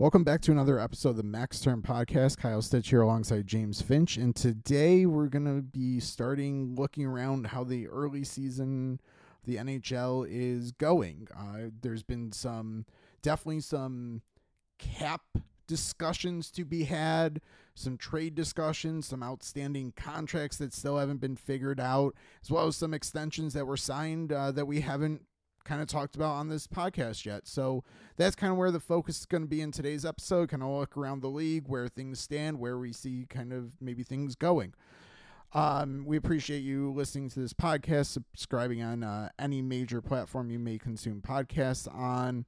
Welcome back to another episode of the Max Term Podcast. Kyle Stitch here alongside James Finch. And today we're going to be starting looking around how the early season the NHL is going. Uh, there's been some, definitely some cap discussions to be had, some trade discussions, some outstanding contracts that still haven't been figured out, as well as some extensions that were signed uh, that we haven't kind of talked about on this podcast yet. So that's kind of where the focus is going to be in today's episode. Kind of look around the league, where things stand, where we see kind of maybe things going. Um, we appreciate you listening to this podcast, subscribing on uh, any major platform you may consume podcasts on.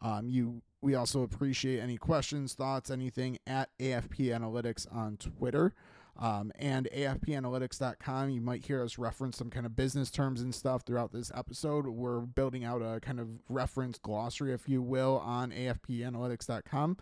Um, you, we also appreciate any questions, thoughts, anything at AFP Analytics on Twitter um, and afpanalytics.com. You might hear us reference some kind of business terms and stuff throughout this episode. We're building out a kind of reference glossary, if you will, on afpanalytics.com.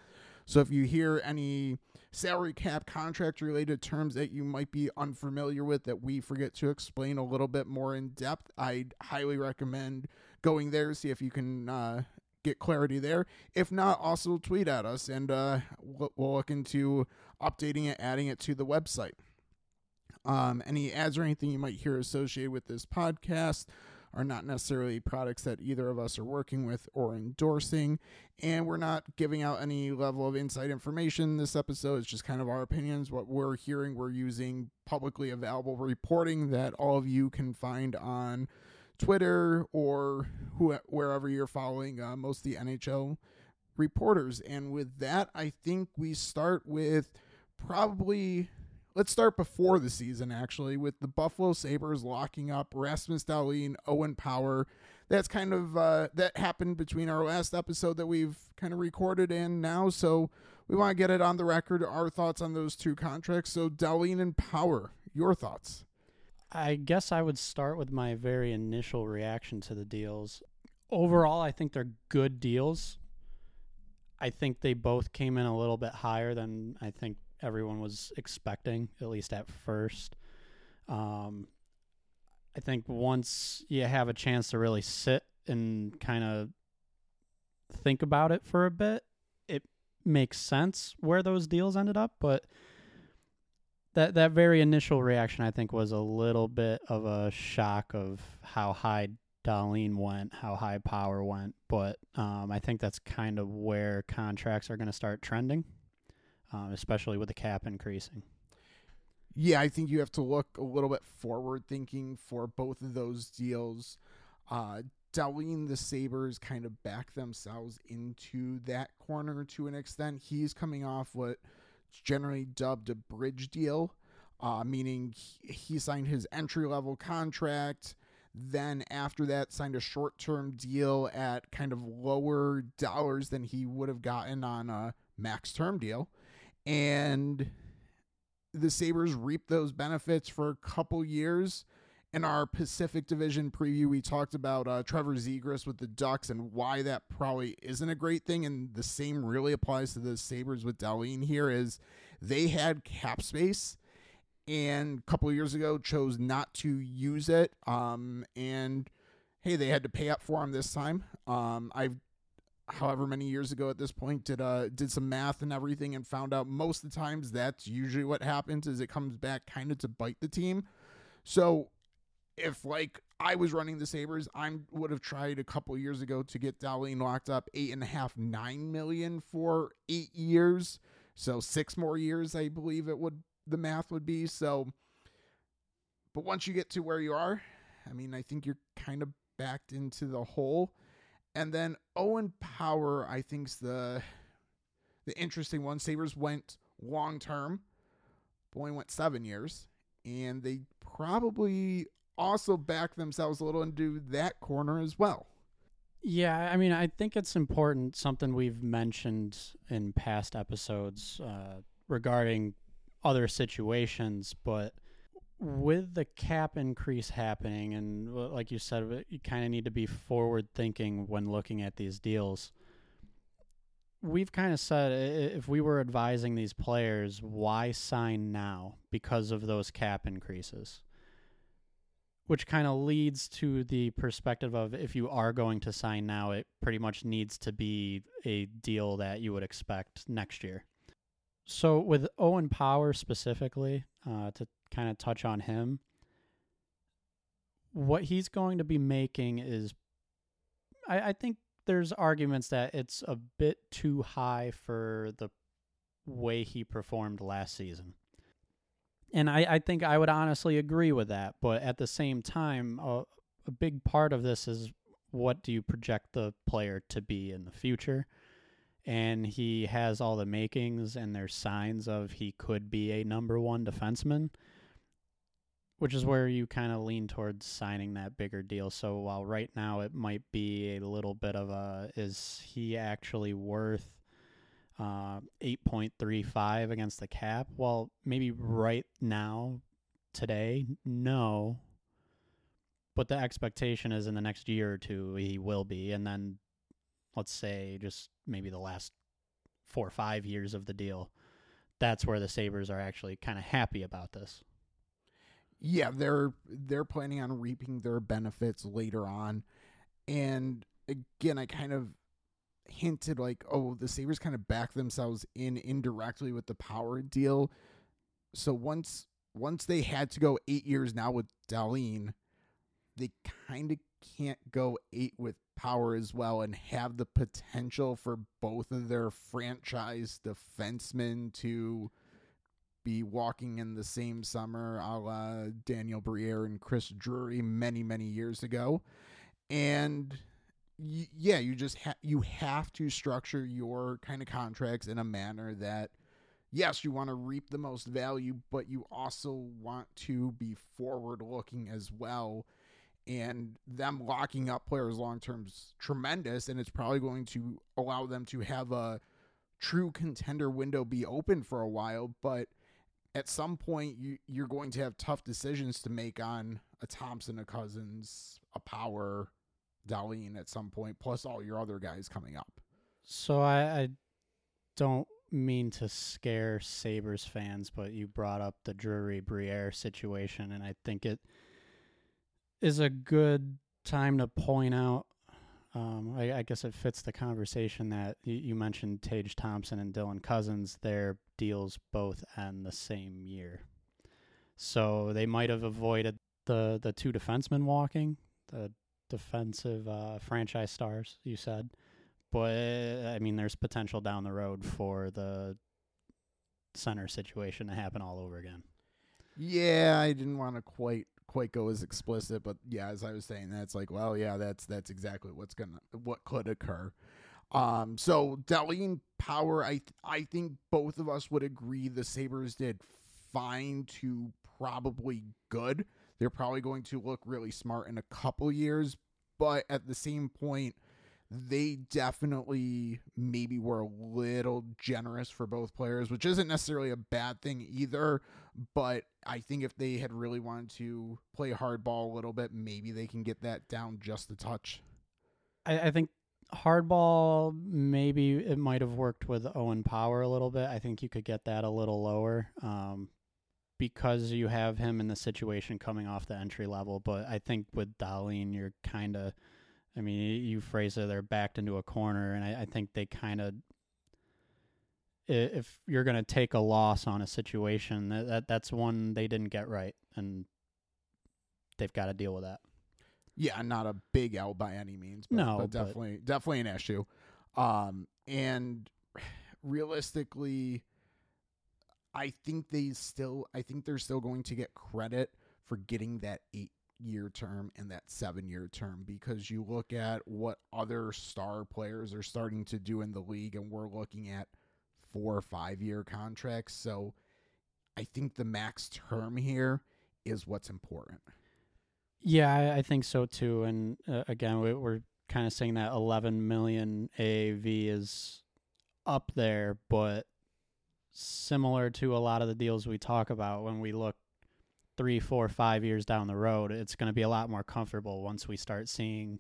So if you hear any salary cap contract related terms that you might be unfamiliar with that we forget to explain a little bit more in depth, I'd highly recommend going there, see if you can uh, get clarity there. If not, also tweet at us and uh, we'll look into updating it, adding it to the website. Um, any ads or anything you might hear associated with this podcast are not necessarily products that either of us are working with or endorsing, and we're not giving out any level of inside information. This episode is just kind of our opinions, what we're hearing. We're using publicly available reporting that all of you can find on Twitter or wherever you're following uh, most of the NHL reporters. And with that, I think we start with probably let's start before the season actually with the Buffalo Sabres locking up Rasmus Dahlin, Owen Power. That's kind of uh, that happened between our last episode that we've kind of recorded and now, so we want to get it on the record. Our thoughts on those two contracts. So Dahlin and Power, your thoughts? I guess I would start with my very initial reaction to the deals. Overall, I think they're good deals. I think they both came in a little bit higher than I think everyone was expecting, at least at first. Um, I think once you have a chance to really sit and kind of think about it for a bit, it makes sense where those deals ended up. But that that very initial reaction, I think, was a little bit of a shock of how high Dahlin went, how high power went. But um, I think that's kind of where contracts are going to start trending um, especially with the cap increasing. Yeah, I think you have to look a little bit forward thinking for both of those deals. Uh, Dahlin, the Sabres kind of back themselves into that corner to an extent. He's coming off what's generally dubbed a bridge deal, uh, meaning he signed his entry level contract. Then after that, signed a short term deal at kind of lower dollars than he would have gotten on a max term deal and the Sabres reaped those benefits for a couple years. In our Pacific Division preview, we talked about uh, Trevor Zegras with the Ducks and why that probably isn't a great thing. And the same really applies to the Sabres with Dahlin here is they had cap space and a couple years ago chose not to use it. Um, and hey, they had to pay up for him this time. Um, I've however many years ago at this point did uh did some math and everything and found out most of the times that's usually what happens is it comes back kind of to bite the team so if like I was running the Sabres, I would have tried a couple years ago to get Dahlin locked up eight and a half, nine million for eight years. So six more years, I believe it would the math would be. So but once you get to where you are, I mean, I think you're kind of backed into the hole. And then Owen Power, I think's the the interesting one. Sabres went long term, but only went seven years, and they probably also back themselves a little into that corner as well. Yeah, I mean, I think it's important, something we've mentioned in past episodes uh, regarding other situations, but with the cap increase happening, and like you said, you kind of need to be forward thinking when looking at these deals. We've kind of said if we were advising these players, why sign now because of those cap increases? which kind of leads to the perspective of if you are going to sign now, it pretty much needs to be a deal that you would expect next year. So with Owen Power specifically, uh, to kind of touch on him, what he's going to be making is, I, I think there's arguments that it's a bit too high for the way he performed last season. And I, I think I would honestly agree with that. But at the same time, a, a big part of this is what do you project the player to be in the future? And he has all the makings and there's signs of he could be a number one defenseman, which is where you kind of lean towards signing that bigger deal. So while right now it might be a little bit of a is he actually worth uh, 8.35 against the cap. Well, maybe right now, today, no. But the expectation is in the next year or two he will be, and then let's say just maybe the last four or five years of the deal, that's where the Sabres are actually kind of happy about this. Yeah, they're they're planning on reaping their benefits later on. And again, I kind of hinted like, oh, the Sabres kind of back themselves in indirectly with the power deal. So once once they had to go eight years now with Dahlin, they kind of can't go eight with power as well and have the potential for both of their franchise defensemen to be walking in the same summer a la Daniel Briere and Chris Drury many, many years ago. And yeah, you just ha- you have to structure your kind of contracts in a manner that yes, you want to reap the most value, but you also want to be forward looking as well. And them locking up players long term is tremendous, and it's probably going to allow them to have a true contender window be open for a while. But at some point, you, you're going to have tough decisions to make on a Thompson, a Cozens, a Power, Dahlin at some point, plus all your other guys coming up. So I, I don't mean to scare Sabres fans, but you brought up the Drury Briere situation, and I think it is a good time to point out. Um, I, I, guess it fits the conversation that you, you mentioned Tage Thompson and Dylan Cozens. Their deals both end the same year, so they might have avoided the the two defensemen walking. The defensive uh, franchise stars, you said. But I mean, there's potential down the road for the center situation to happen all over again. Yeah, I didn't want to quite go as explicit, but yeah, as I was saying, that's like, well, yeah, that's that's exactly what's gonna what could occur. Um, so Dahlin Power, I th- I think both of us would agree the Sabres did fine to probably good. They're probably going to look really smart in a couple years, but at the same point, they definitely maybe were a little generous for both players, which isn't necessarily a bad thing either. But I think if they had really wanted to play hardball a little bit, maybe they can get that down just a touch. I, I think hardball maybe it might have worked with Owen Power a little bit. I think you could get that a little lower. Um, because you have him in the situation coming off the entry level. But I think with Dahlin, you're kind of, I mean, you phrase it, they're backed into a corner, and I, I think they kind of, if you're going to take a loss on a situation, that, that that's one they didn't get right, and they've got to deal with that. Yeah, not a big out by any means, but, no, but definitely but... definitely an issue. Um, and realistically I think they still I think they're still going to get credit for getting that 8 year term and that 7 year term because you look at what other star players are starting to do in the league and we're looking at 4 or 5 year contracts so I think the max term here is what's important. Yeah, I, I think so too and uh, again we, we're kind of saying that 11 million AAV is up there but similar to a lot of the deals we talk about when we look three, four, five years down the road, it's going to be a lot more comfortable once we start seeing,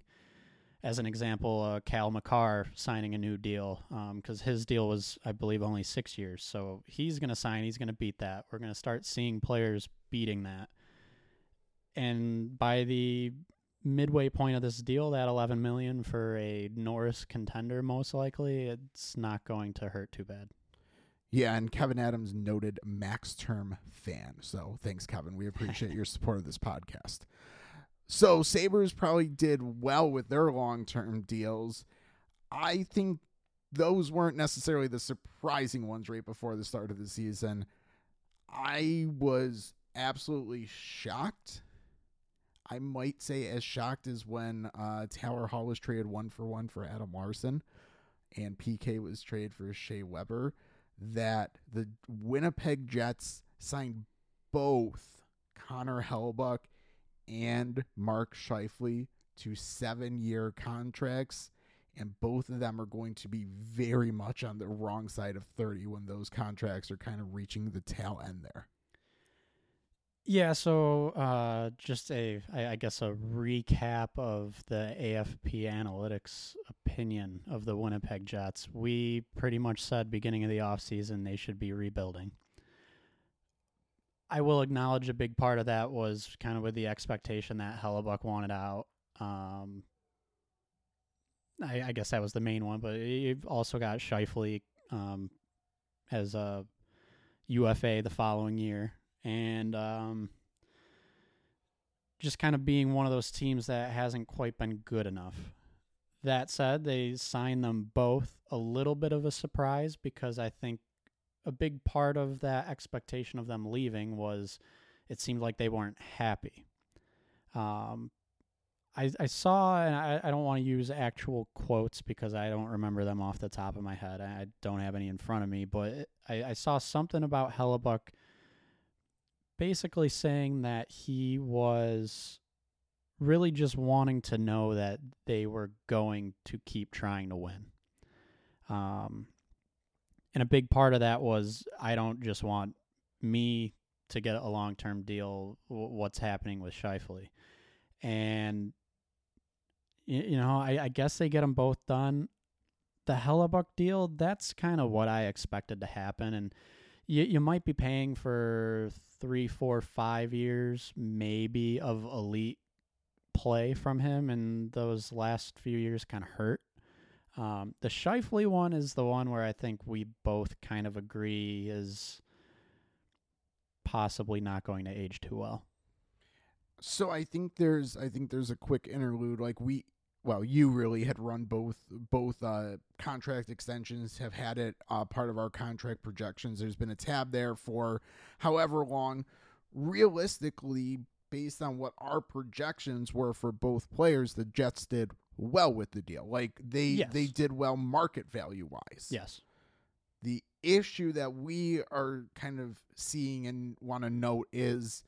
as an example, uh, Cale Makar signing a new deal because um, his deal was, I believe, only six years. So he's going to sign, he's going to beat that. We're going to start seeing players beating that. and by the midway point of this deal, that 11 million for a Norris contender, most likely, it's not going to hurt too bad. Yeah, and Kevin Adams noted max term fan. So thanks, Kevin. We appreciate your support of this podcast. So Sabres probably did well with their long term deals. I think those weren't necessarily the surprising ones right before the start of the season. I was absolutely shocked. I might say as shocked as when uh, Taylor Hall was traded one for one for Adam Larsson and PK was traded for Shea Weber that the Winnipeg Jets signed both Connor Hellebuyck and Mark Scheifele to seven year contracts. And both of them are going to be very much on the wrong side of 30 when those contracts are kind of reaching the tail end there. Yeah, so uh, just a, I, I guess, a recap of the AFP analytics opinion of the Winnipeg Jets. We pretty much said beginning of the offseason they should be rebuilding. I will acknowledge a big part of that was kind of with the expectation that Hellebuyck wanted out. Um, I, I, guess that was the main one, but you've also got Scheifele um, as a UFA the following year and um, just kind of being one of those teams that hasn't quite been good enough. That said, they signed them both a little bit of a surprise because I think a big part of that expectation of them leaving was it seemed like they weren't happy. Um, I, I saw, and I, I don't want to use actual quotes because I don't remember them off the top of my head. I don't have any in front of me, but I, I saw something about Hellebuyck basically saying that he was really just wanting to know that they were going to keep trying to win. Um, and a big part of that was I don't just want me to get a long term deal. What's happening with Scheifele, and you, you know I, I guess they get them both done. The Hellebuyck deal, that's kind of what I expected to happen, and you you might be paying for three, four, five years maybe of elite play from him, and those last few years kind of hurt. Um, the Scheifele one is the one where I think we both kind of agree is possibly not going to age too well. So I think there's I think there's a quick interlude like we well, you really had run both both uh, contract extensions, have had it uh, part of our contract projections. There's been a tab there for however long. Realistically, based on what our projections were for both players, the Jets did well with the deal. Like they yes. they did well market value wise. Yes. The issue that we are kind of seeing and want to note is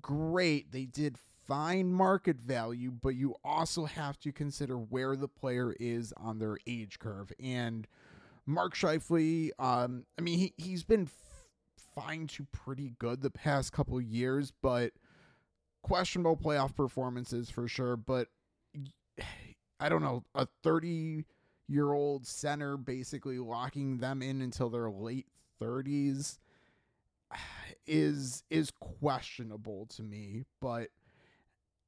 great. They did fine market value, but you also have to consider where the player is on their age curve. And Mark Scheifele, um, I mean, he, he's been f- fine to pretty good the past couple years, but questionable playoff performances for sure. But I don't know, a 30 year old center basically locking them in until their late 30s is is questionable to me but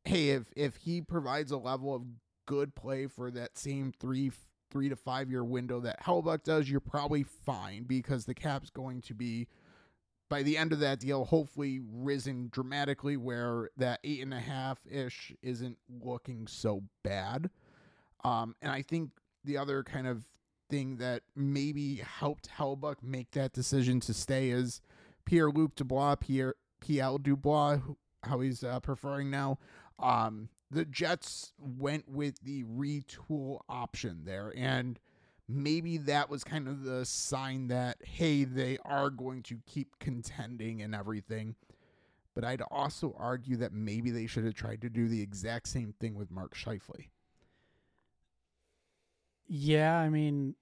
hey, if if he provides a level of good play for that same three three to five year window that Hellebuyck does, you're probably fine because the cap's going to be by the end of that deal, hopefully risen dramatically where that eight and a half ish isn't looking so bad. Um, and I think the other kind of thing that maybe helped Hellebuyck make that decision to stay is Pierre Luc Dubois, Pierre PL Dubois, how he's uh, preferring now. Um, the Jets went with the retool option there, and maybe that was kind of the sign that hey, they are going to keep contending and everything. But I'd also argue that maybe they should have tried to do the exact same thing with Mark Scheifele. Yeah, I mean,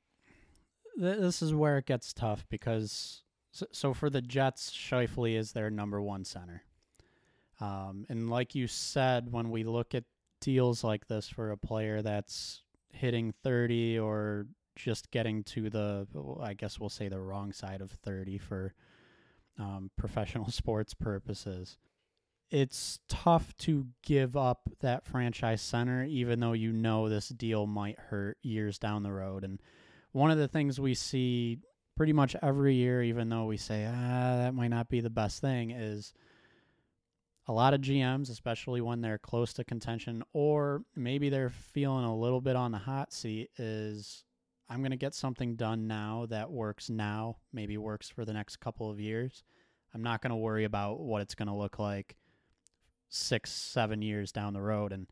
th- this is where it gets tough because so, so for the Jets, Scheifele is their number one center. Um, and like you said, when we look at deals like this for a player that's hitting 30 or just getting to the, I guess we'll say the wrong side of 30 for um, professional sports purposes, it's tough to give up that franchise center, even though you know this deal might hurt years down the road. And one of the things we see pretty much every year, even though we say, ah, that might not be the best thing, is a lot of GMs, especially when they're close to contention or maybe they're feeling a little bit on the hot seat, is I'm going to get something done now that works now, maybe works for the next couple of years. I'm not going to worry about what it's going to look like six, seven years down the road. And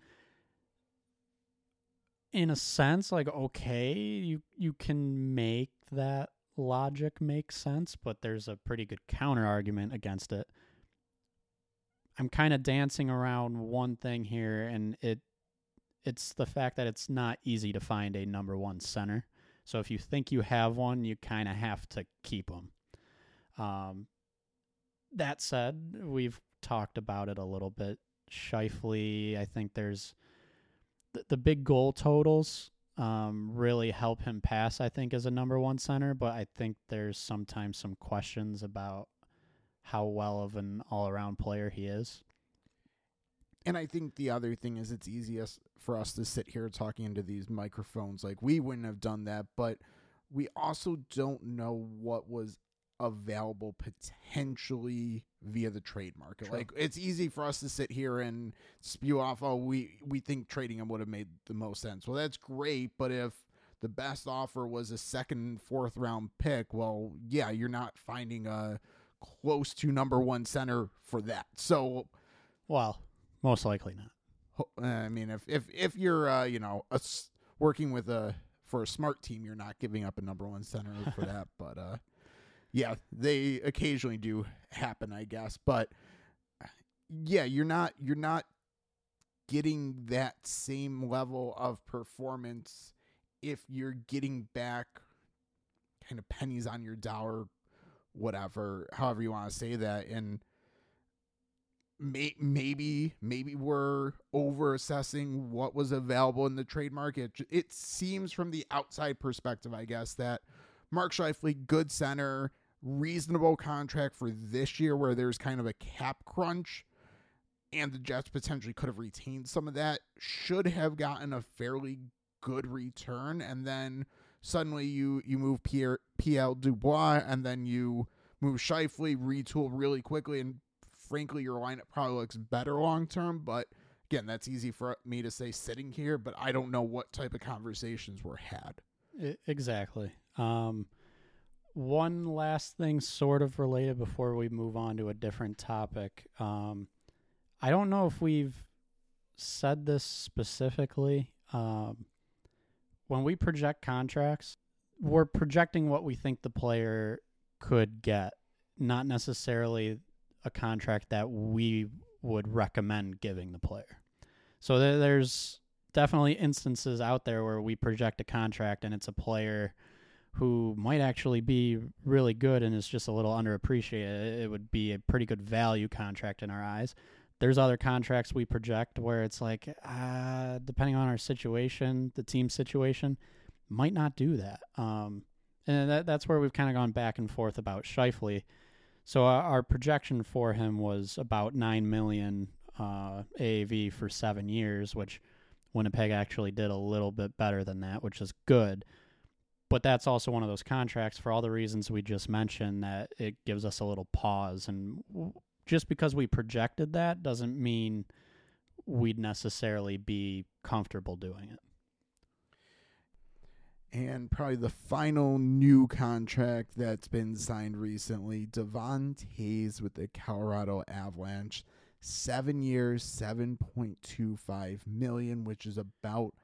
in a sense, like, okay, you, you can make that logic make sense, but there's a pretty good counter argument against it. I'm kind of dancing around one thing here, and it it's the fact that it's not easy to find a number one center. So if you think you have one, you kind of have to keep them. Um, that said, we've talked about it a little bit. Scheifele, I think there's the, the big goal totals um, really help him pass, I think, as a number one center, but I think there's sometimes some questions about how well of an all around player he is. And I think the other thing is it's easiest for us to sit here talking into these microphones. Like we wouldn't have done that, but we also don't know what was available potentially via the trade market. True. Like it's easy for us to sit here and spew off, oh, we we think trading him would have made the most sense. Well, that's great, but if the best offer was a second, fourth round pick, well, yeah, you're not finding a close to number one center for that. So, well, most likely not. I mean, if if if you're uh, you know a, working with a for a smart team, you're not giving up a number one center for that. But uh, yeah, they occasionally do happen, I guess. But yeah, you're not you're not getting that same level of performance if you're getting back kind of pennies on your dollar, whatever, however you want to say that, and may, maybe maybe we're over assessing what was available in the trade market. It seems from the outside perspective, I guess, that Mark Scheifele, good center, reasonable contract for this year, where there's kind of a cap crunch, and the Jets potentially could have retained some of that, should have gotten a fairly good return, and then suddenly you you move Pierre PL Dubois, and then you move Scheifele, retool really quickly, and frankly, your lineup probably looks better long term. But again, that's easy for me to say sitting here, but I don't know what type of conversations were had. Exactly. Um, one last thing, sort of related, before we move on to a different topic. Um, I don't know if we've said this specifically. Um, when we project contracts, we're projecting what we think the player could get, not necessarily a contract that we would recommend giving the player. So there, there's definitely instances out there where we project a contract and it's a player who might actually be really good and is just a little underappreciated. It would be a pretty good value contract in our eyes. There's other contracts we project where it's like, uh, depending on our situation, the team situation, might not do that. Um, and that, that's where we've kind of gone back and forth about Scheifele. So our, our projection for him was about nine million uh, AAV for seven years, which Winnipeg actually did a little bit better than that, which is good. But that's also one of those contracts for all the reasons we just mentioned that it gives us a little pause. And just because we projected that doesn't mean we'd necessarily be comfortable doing it. And probably the final new contract that's been signed recently, Devon Toews with the Colorado Avalanche. Seven years, seven point two five million, which is about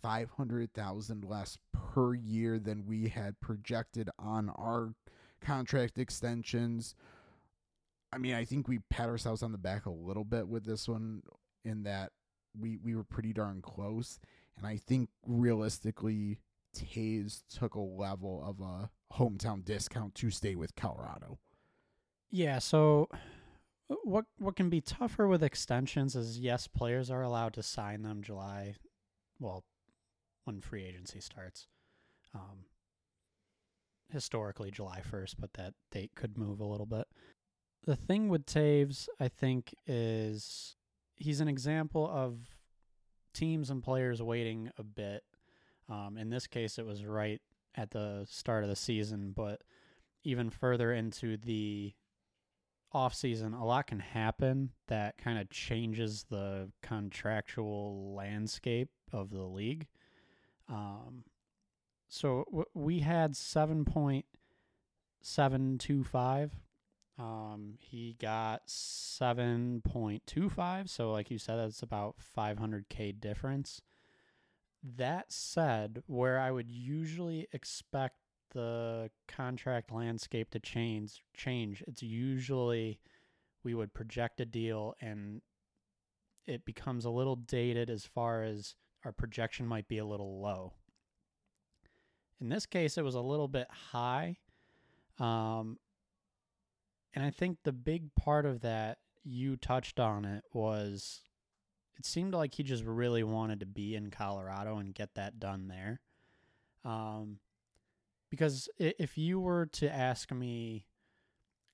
five hundred thousand less per year than we had projected on our contract extensions. I mean, I think we pat ourselves on the back a little bit with this one in that we we were pretty darn close. And I think realistically, Toews took a level of a hometown discount to stay with Colorado. Yeah, so uh, what what can be tougher with extensions is yes, players are allowed to sign them July, well, when free agency starts. Um, historically July 1st, but that date could move a little bit. The thing with Toews, I think, is he's an example of teams and players waiting a bit. Um, in this case, it was right at the start of the season, but even further into the off season, a lot can happen that kind of changes the contractual landscape of the league. Um, so w- we had seven point seven two five. Um, he got seven point two five. So, like you said, that's about five hundred k difference. That said, where I would usually expect the contract landscape to change, change, it's usually we would project a deal and it becomes a little dated as far as our projection might be a little low. In this case, it was a little bit high. Um, and I think the big part of that, you touched on it, was it seemed like he just really wanted to be in Colorado and get that done there. Um, because if you were to ask me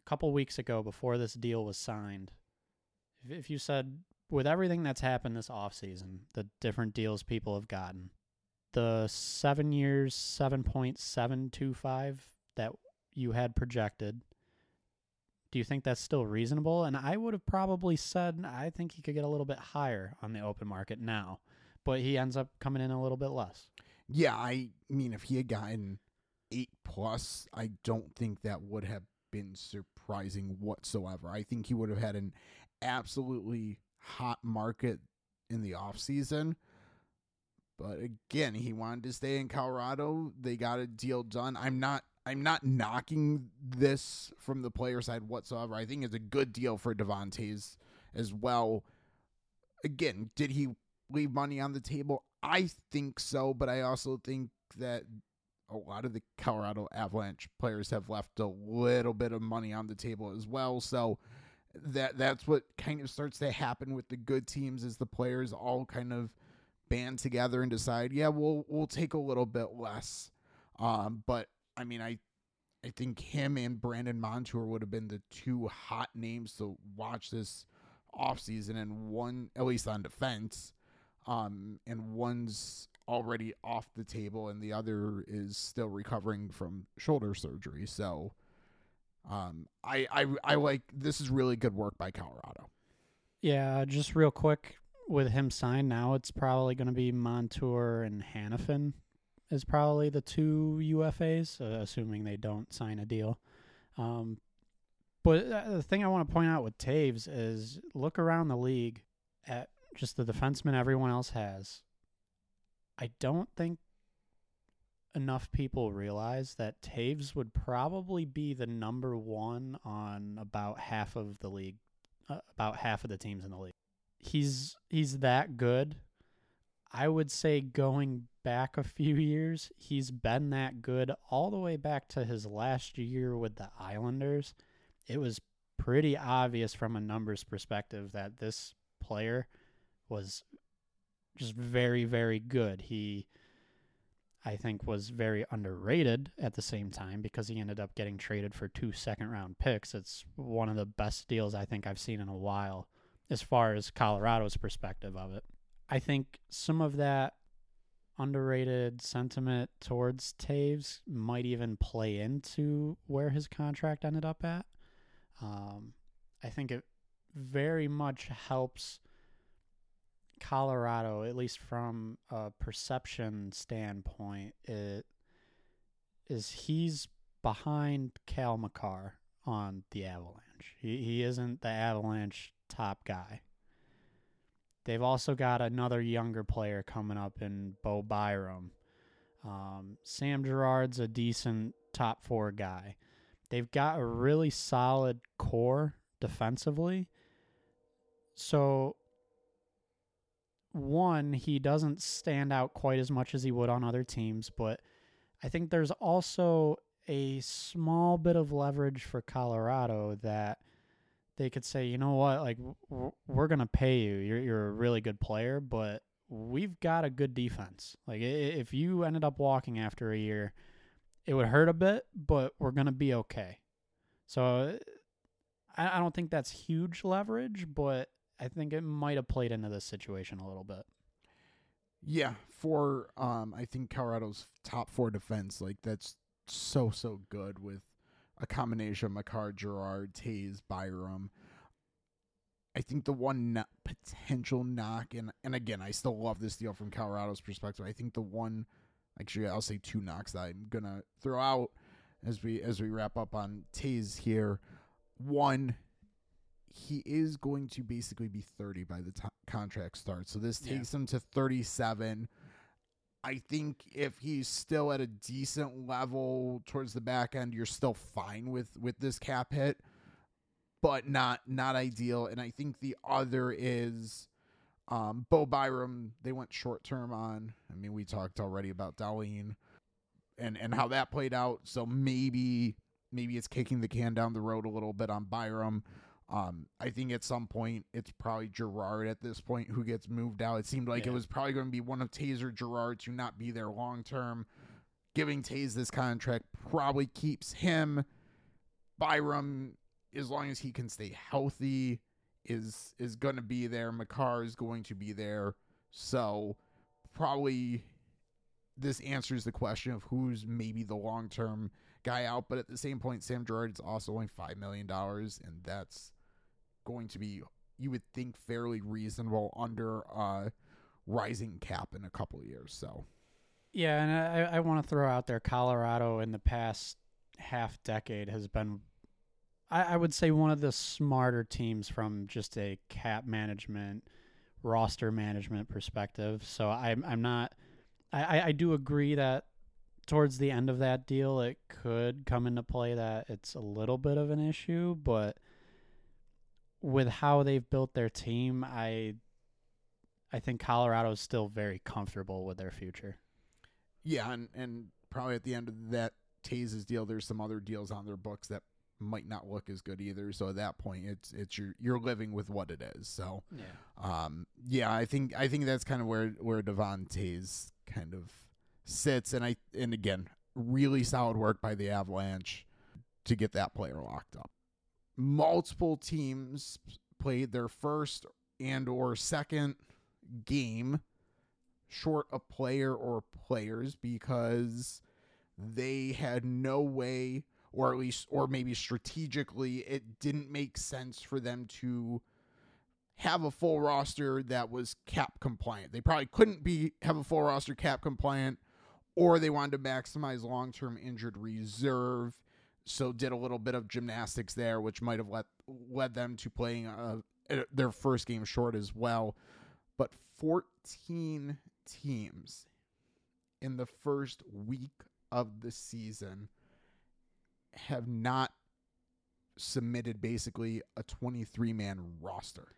a couple weeks ago before this deal was signed, if you said, with everything that's happened this offseason, the different deals people have gotten, the seven years, 7.725 that you had projected, do you think that's still reasonable? And I would have probably said I think he could get a little bit higher on the open market now, but he ends up coming in a little bit less. Yeah, I mean, if he had gotten eight plus, I don't think that would have been surprising whatsoever. I think he would have had an absolutely hot market in the off season. But again, he wanted to stay in Colorado. They got a deal done. I'm not I'm not knocking this from the player side whatsoever. I think it's a good deal for Devon Toews as well. Again, did he leave money on the table? I think so, but I also think that a lot of the Colorado Avalanche players have left a little bit of money on the table as well. So that that's what kind of starts to happen with the good teams is the players all kind of band together and decide, yeah, we'll we'll take a little bit less. Um, but I mean, I I think him and Brandon Montour would have been the two hot names to watch this offseason and one at least on defense. Um, and one's already off the table and the other is still recovering from shoulder surgery. So um I I I like this is really good work by Colorado. Yeah, just real quick with him signed now, it's probably going to be Montour and Hanifin is probably the two UFAs, uh, assuming they don't sign a deal. Um, but uh, the thing I want to point out with Toews is look around the league at just the defensemen everyone else has. I don't think enough people realize that Toews would probably be the number one on about half of the league, uh, about half of the teams in the league. He's he's that good. I would say going back a few years, he's been that good all the way back to his last year with the Islanders. It was pretty obvious from a numbers perspective that this player was just very, very good. He, I think, was very underrated at the same time because he ended up getting traded for two second round picks. It's one of the best deals I think I've seen in a while as far as Colorado's perspective of it. I think some of that underrated sentiment towards Toews might even play into where his contract ended up at. Um, I think it very much helps Colorado, at least from a perception standpoint, it is he's behind Cale Makar on the Avalanche. He he isn't the Avalanche top guy. They've also got another younger player coming up in Bo Byram. Um, Sam Girard's a decent top four guy. They've got a really solid core defensively. So, one, he doesn't stand out quite as much as he would on other teams, but I think there's also a small bit of leverage for Colorado that they could say, you know what, like we're gonna pay you. You're you're a really good player, but we've got a good defense. Like if you ended up walking after a year, it would hurt a bit, but we're gonna be okay. So I, I don't think that's huge leverage, but I think it might have played into this situation a little bit. Yeah, for um, I think Colorado's top four defense, like that's so so good with a combination of Makar, Girard, Toews, Byram. I think the one no- potential knock, and and again, I still love this deal from Colorado's perspective. I think the one, actually, I'll say two knocks that I'm gonna throw out as we as we wrap up on Toews here. One, he is going to basically be 30 by the time contract starts, so this Yeah. takes him to 37. I think if he's still at a decent level towards the back end, you're still fine with with this cap hit, but not not ideal. And I think the other is um, Bo Byram. They went short term on. I mean, we talked already about Dahlin and and how that played out. So maybe maybe it's kicking the can down the road a little bit on Byram. Um, I think at some point it's probably Girard at this point who gets moved out. It seemed like it was probably going to be one of Taser Girard to not be there long term. Giving Toews this contract probably keeps him. Byram, as long as he can stay healthy, is is going to be there. Makar is going to be there. So probably this answers the question of who's maybe the long term guy out. But at the same point, Sam Girard is also only five million dollars, and that's going to be you would think fairly reasonable under a rising cap in a couple of years. So Yeah, and I, I want to throw out there Colorado in the past half decade has been, I, I would say, one of the smarter teams from just a cap management, roster management perspective. So I'm I'm not, I- I do agree that towards the end of that deal, it could come into play that it's a little bit of an issue, but with how they've built their team, I I think Colorado is still very comfortable with their future. yeah, and and probably at the end of that Toews's deal, there's some other deals on their books that might not look as good either. So at that point, it's it's your you're living with what it is. So Yeah. um, yeah, I think I think that's kind of where where Devon Toews kind of sits, and I and again, really solid work by the Avalanche to get that player locked up. Multiple teams played their first and or second game short a player or players because they had no way or at least or maybe strategically it didn't make sense for them to have a full roster that was cap compliant. They probably couldn't be have a full roster cap compliant or they wanted to maximize long-term injured reserve so did a little bit of gymnastics there which might have led led them to playing uh, their first game short as well but 14 teams in the first week of the season have not submitted basically a 23 man roster.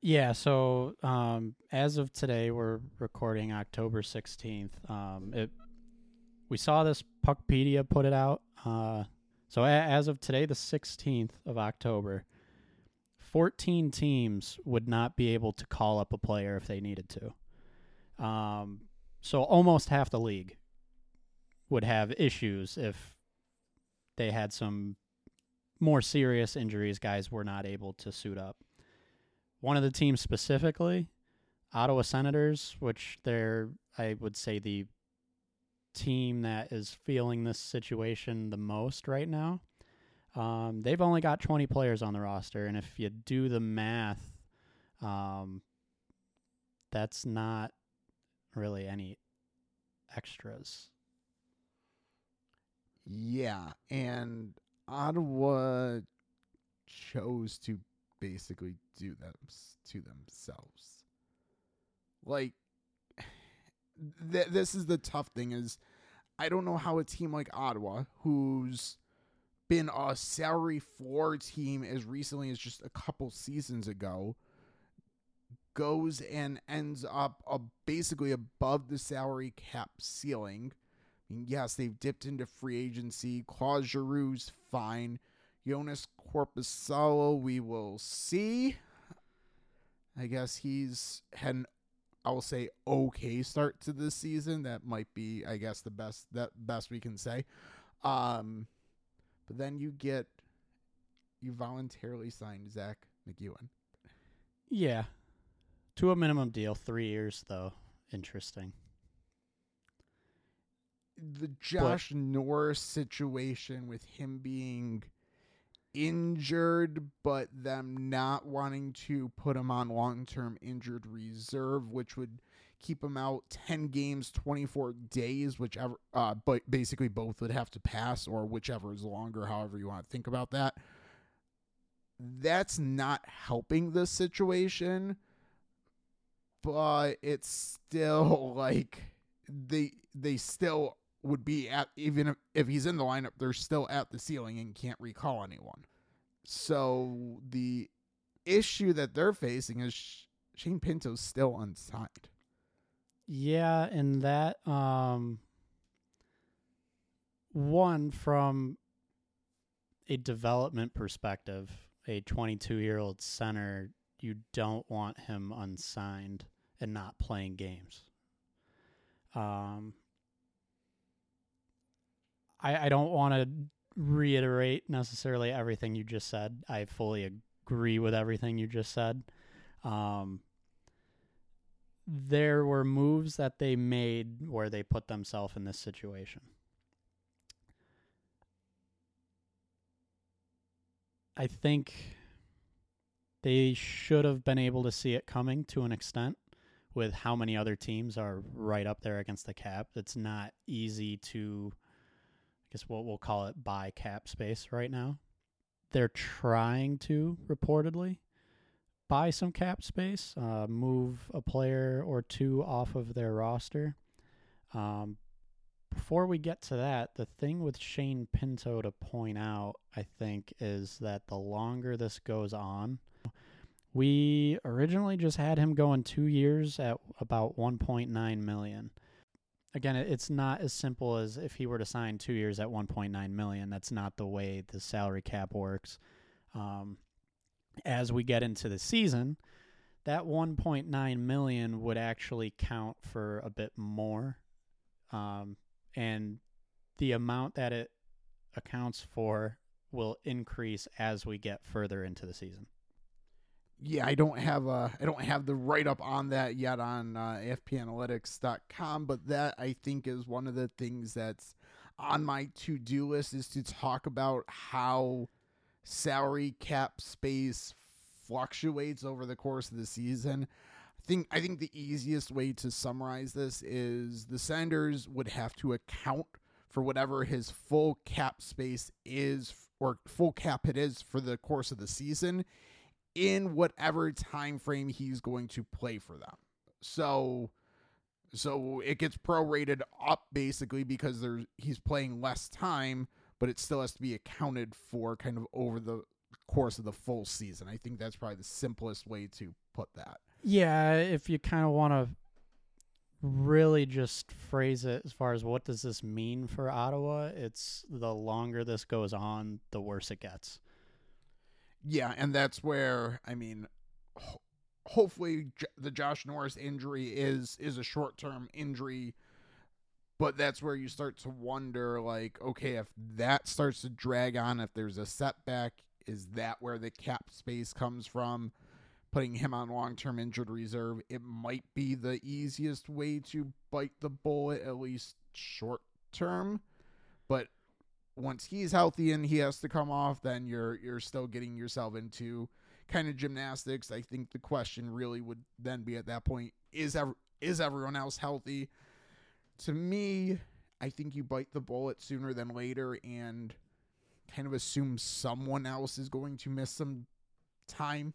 Yeah, so um, as of today, we're recording October 16th. Um, it, we saw this Puckpedia put it out. Uh, so a- as of today, the 16th of October, 14 teams would not be able to call up a player if they needed to. Um, so almost half the league would have issues if they had some more serious injuries. Guys were not able to suit up one of the teams specifically, Ottawa Senators, which they're I would say the team that is feeling this situation the most right now. Um, they've only got 20 players on the roster, and if you do the math, um, that's not really any extras. Yeah, and Ottawa chose to basically do them to themselves. Like th- this is the tough thing is I don't know how a team like Ottawa who's been a salary floor team as recently as just a couple seasons ago goes and ends up basically above the salary cap ceiling. I mean, yes, they've dipped into free agency. Claude Giroux's fine. Joonas Korpisalo, we will see. I guess he's had an, I will say, okay start to this season. That might be, I guess, the best that best we can say. Um, but then you get you voluntarily signed Zack MacEwen. Yeah. To a minimum deal, three years though. Interesting. The Josh Norris situation with him being injured, but them not wanting to put him on long term injured reserve, which would keep him out 10 games, 24 days, whichever, uh, but basically both would have to pass or whichever is longer, however you want to think about that. That's not helping the situation, but it's still like they they still would be at even if, if he's in the lineup, they're still at the ceiling and can't recall anyone. So the issue that they're facing is Shane Pinto's still unsigned. Yeah, and that um one from a development perspective, a 22-year-old center, you don't want him unsigned and not playing games. Um I I don't want to reiterate necessarily everything you just said. I fully agree with everything you just said. Um there were moves that they made where they put themselves in this situation. I think they should have been able to see it coming to an extent with how many other teams are right up there against the cap. It's not easy to, guess what we'll call it, buy cap space right now. They're trying to, reportedly buy some cap space, uh, move a player or two off of their roster. Um, before we get to that, the thing with Shane Pinto to point out, I think, is that the longer this goes on, we originally just had him going two years at about 1.9 million. Again, it's not as simple as if he were to sign two years at 1.9 million. That's not the way the salary cap works. Um, as we get into the season, that 1.9 million would actually count for a bit more. Um, and the amount that it accounts for will increase as we get further into the season. Yeah, I don't have a I don't have the write up on that yet on uh, AFPAnalytics.com, but that I think is one of the things that's on my to do list is to talk about how salary cap space fluctuates over the course of the season. I think I think the easiest way to summarize this is the Senators would have to account for whatever his full cap space is or full cap it is for the course of the season in whatever time frame he's going to play for them. So so it gets prorated up basically because there's he's playing less time but it still has to be accounted for kind of over the course of the full season. I think that's probably the simplest way to put that. Yeah, if you kind of want to really just phrase it as far as what does this mean for Ottawa, it's the longer this goes on, the worse it gets. Yeah, and that's where I mean ho- hopefully J- the Josh Norris injury is is a short-term injury but that's where you start to wonder like okay if that starts to drag on if there's a setback is that where the cap space comes from? Putting him on long-term injured reserve it might be the easiest way to bite the bullet at least short term but once he's healthy and he has to come off then you're you're still getting yourself into kind of gymnastics i think the question really would then be at that point is ever is everyone else healthy to me, I think you bite the bullet sooner than later and kind of assume someone else is going to miss some time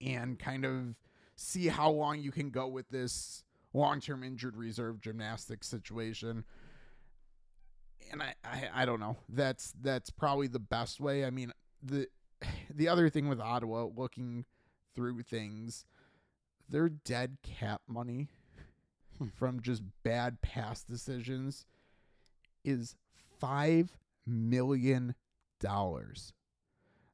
and kind of see how long you can go with this long-term injured reserve gymnastics situation. And I, I, I don't know. That's that's probably the best way. I mean, the the other thing with Ottawa looking through things, their dead cap money hmm. from just bad pass decisions is five million dollars.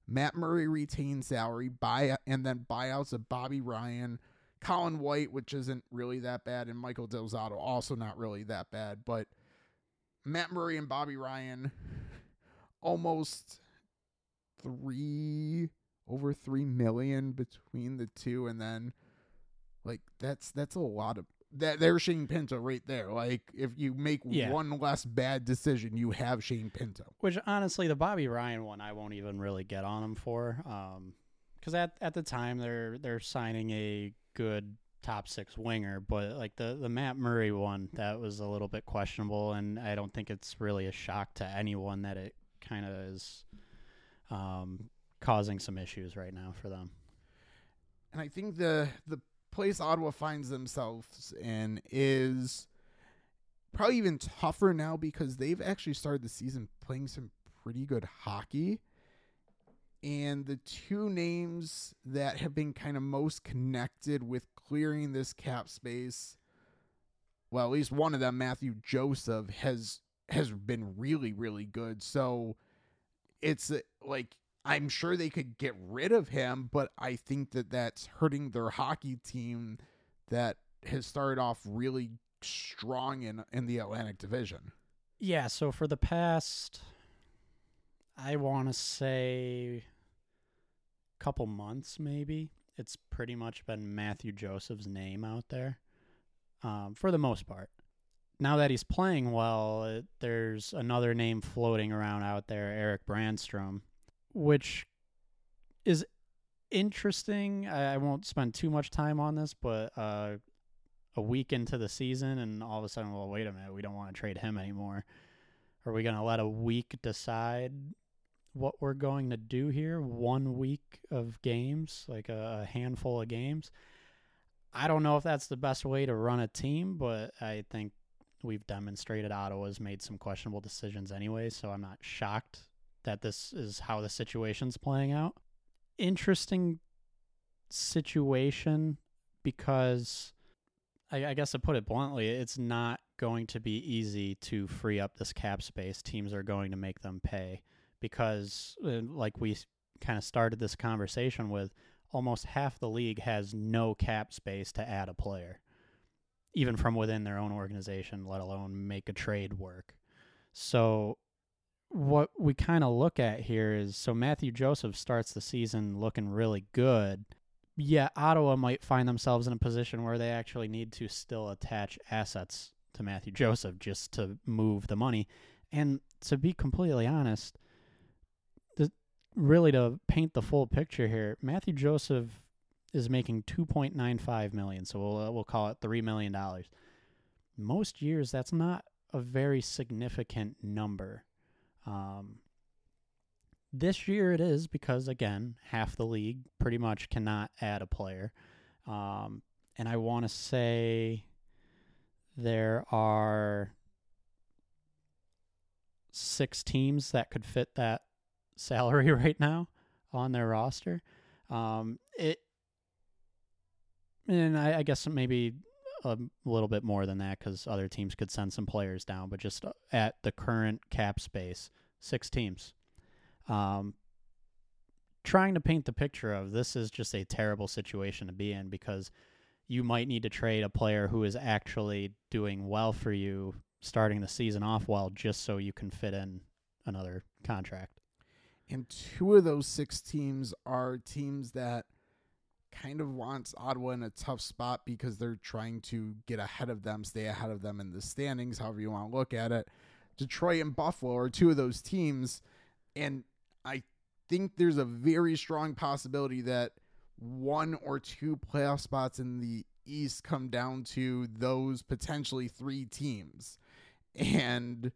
Matt Murray retains salary, buy and then buyouts of Bobby Ryan, Colin White, which isn't really that bad, and Michael Del Zotto, also not really that bad, but Matt Murray and Bobby Ryan almost three over three million between the two, and then like that's that's a lot of that. There's Shane Pinto right there. Like if you make Yeah. one less bad decision, you have Shane Pinto. Which honestly, the Bobby Ryan one, I won't even really get on him for, um, because at at the time they're they're signing a good top six winger, but like the the Matt Murray one, that was a little bit questionable, and I don't think it's really a shock to anyone that it kind of is um, causing some issues right now for them. And I think the the place Ottawa finds themselves in is probably even tougher now because they've actually started the season playing some pretty good hockey. And the two names that have been kind of most connected with clearing this cap space, well, at least one of them, Mathieu Joseph, has has been really, really good. So it's uh, like I'm sure they could get rid of him, but I think that that's hurting their hockey team that has started off really strong in in the Atlantic Division. Yeah, so for the past, I want to say, couple months maybe, it's pretty much been Mathieu Joseph's name out there, um, for the most part. Now that he's playing well, it, there's another name floating around out there, Erik Brännström, which is interesting. I, I won't spend too much time on this, but uh, a week into the season, and all of a sudden, well, wait a minute, we don't want to trade him anymore. Are we going to let a week decide what we're going to do here? One week of games, like a, handful of games. I don't know if that's the best way to run a team, but I think we've demonstrated Ottawa's made some questionable decisions anyway, so I'm not shocked that this is how the situation's playing out. Interesting situation because I, I guess to put it bluntly, it's not going to be easy to free up this cap space. Teams are going to make them pay because, uh, like we kind of started this conversation with, almost half the league has no cap space to add a player, even from within their own organization, let alone make a trade work. So, what we kind of look at here is so Mathieu Joseph starts the season looking really good. Yeah, Ottawa might find themselves in a position where they actually need to still attach assets to Mathieu Joseph just to move the money. And to be completely honest, really to paint the full picture here, Mathieu Joseph is making 2.95 million, so we'll uh, we'll call it 3 million dollars. Most years that's not a very significant number. Um, this year it is because again, half the league pretty much cannot add a player. Um, and I want to say there are six teams that could fit that salary right now on their roster. Um, it, and I, I guess maybe a little bit more than that because other teams could send some players down, but just uh, at the current cap space, six teams. Um, trying to paint the picture of this is just a terrible situation to be in because you might need to trade a player who is actually doing well for you starting the season off well just so you can fit in another contract. And two of those six teams are teams that kind of wants Ottawa in a tough spot because they're trying to get ahead of them, stay ahead of them in the standings, however you want to look at it. Detroit and Buffalo are two of those teams. And I think there's a very strong possibility that one or two playoff spots in the East come down to those potentially three teams. And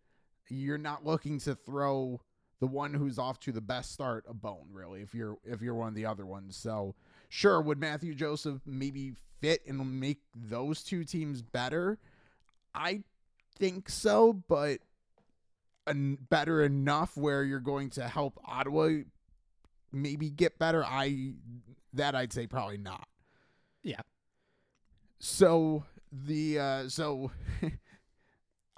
you're not looking to throw the one who's off to the best start a bone, really, if you're if you're one of the other ones. So sure, would Mathieu Joseph maybe fit and make those two teams better? I think so, but en- better enough where you're going to help Ottawa maybe get better. I that I'd say probably not. Yeah. So the uh so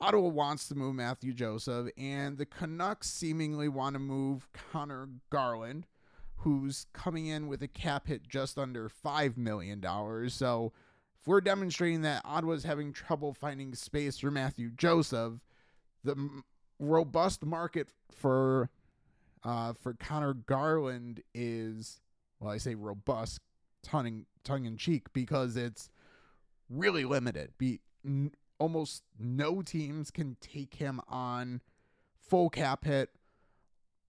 Ottawa wants to move Mathieu Joseph and the Canucks seemingly want to move Conor Garland who's coming in with a cap hit just under 5 million dollars. So if we're demonstrating that Ottawa's having trouble finding space for Mathieu Joseph, the m- robust market for uh, for Conor Garland is, well, I say robust, tongue tongue in cheek because it's really limited. Be almost no teams can take him on full cap hit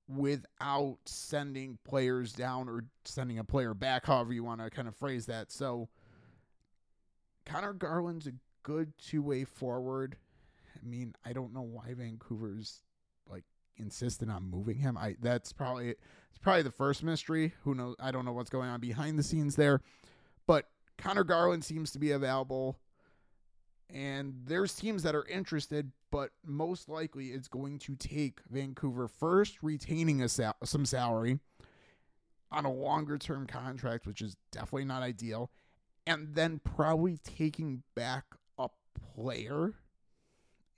without sending players down or sending a player back, however you want to kind of phrase that. So Conor Garland's a good two way forward. I mean, I don't know why Vancouver's like insistent on moving him. I that's probably it's probably the first mystery. Who knows? I don't know what's going on behind the scenes there. But Conor Garland seems to be available. And there's teams that are interested, but most likely it's going to take Vancouver first retaining a sal- some salary on a longer term contract, which is definitely not ideal, and then probably taking back a player,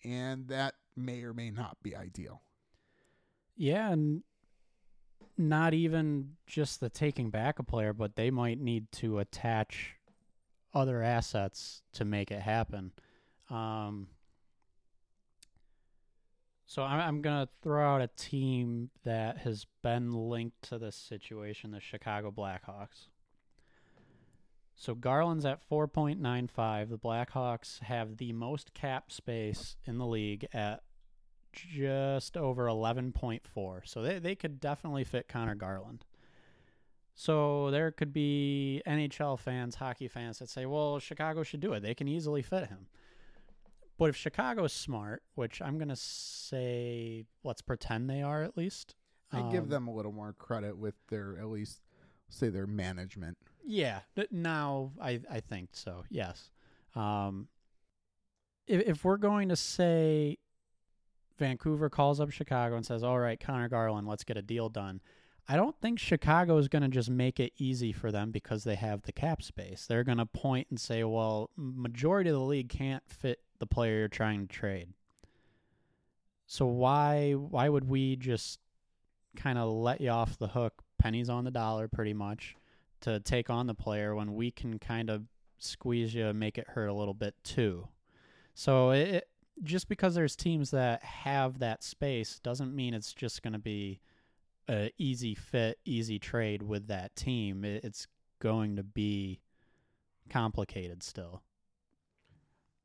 and that may or may not be ideal. Yeah, and not even just the taking back a player, but they might need to attach other assets to make it happen. Um, so I'm, I'm going to throw out a team that has been linked to this situation the Chicago Blackhawks. So Garland's at 4.95. The Blackhawks have the most cap space in the league at just over 11.4. So they, they could definitely fit Conor Garland. So there could be NHL fans, hockey fans that say, well, Chicago should do it. They can easily fit him. But if Chicago's smart, which I'm going to say, let's pretend they are at least. I give um, them a little more credit with their at least say their management. Yeah, now I I think so. Yes. Um, if if we're going to say Vancouver calls up Chicago and says, "All right, Conor Garland, let's get a deal done," I don't think Chicago is going to just make it easy for them because they have the cap space. They're going to point and say, "Well, majority of the league can't fit the player you're trying to trade." So why why would we just kind of let you off the hook, pennies on the dollar, pretty much? to take on the player when we can kind of squeeze you and make it hurt a little bit too. So it, just because there's teams that have that space doesn't mean it's just going to be a easy fit, easy trade with that team. It, it's going to be complicated still.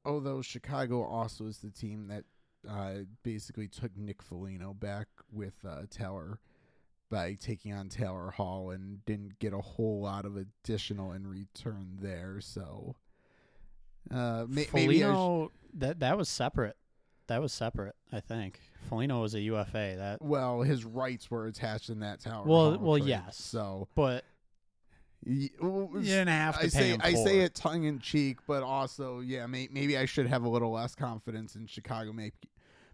Although Chicago also is the team that uh, basically took Nick Foligno back with uh, Taylor by taking on Taylor Hall and didn't get a whole lot of additional in return there. So uh, may- maybe sh- Foligno, that that was separate. That was separate. I think Foligno was a UFA. That, well, his rights were attached in that Tower. Well- well, trade, yes. So but you didn't have to I pay say I say it tongue in cheek, but also yeah, may, maybe I should have a little less confidence in Chicago make,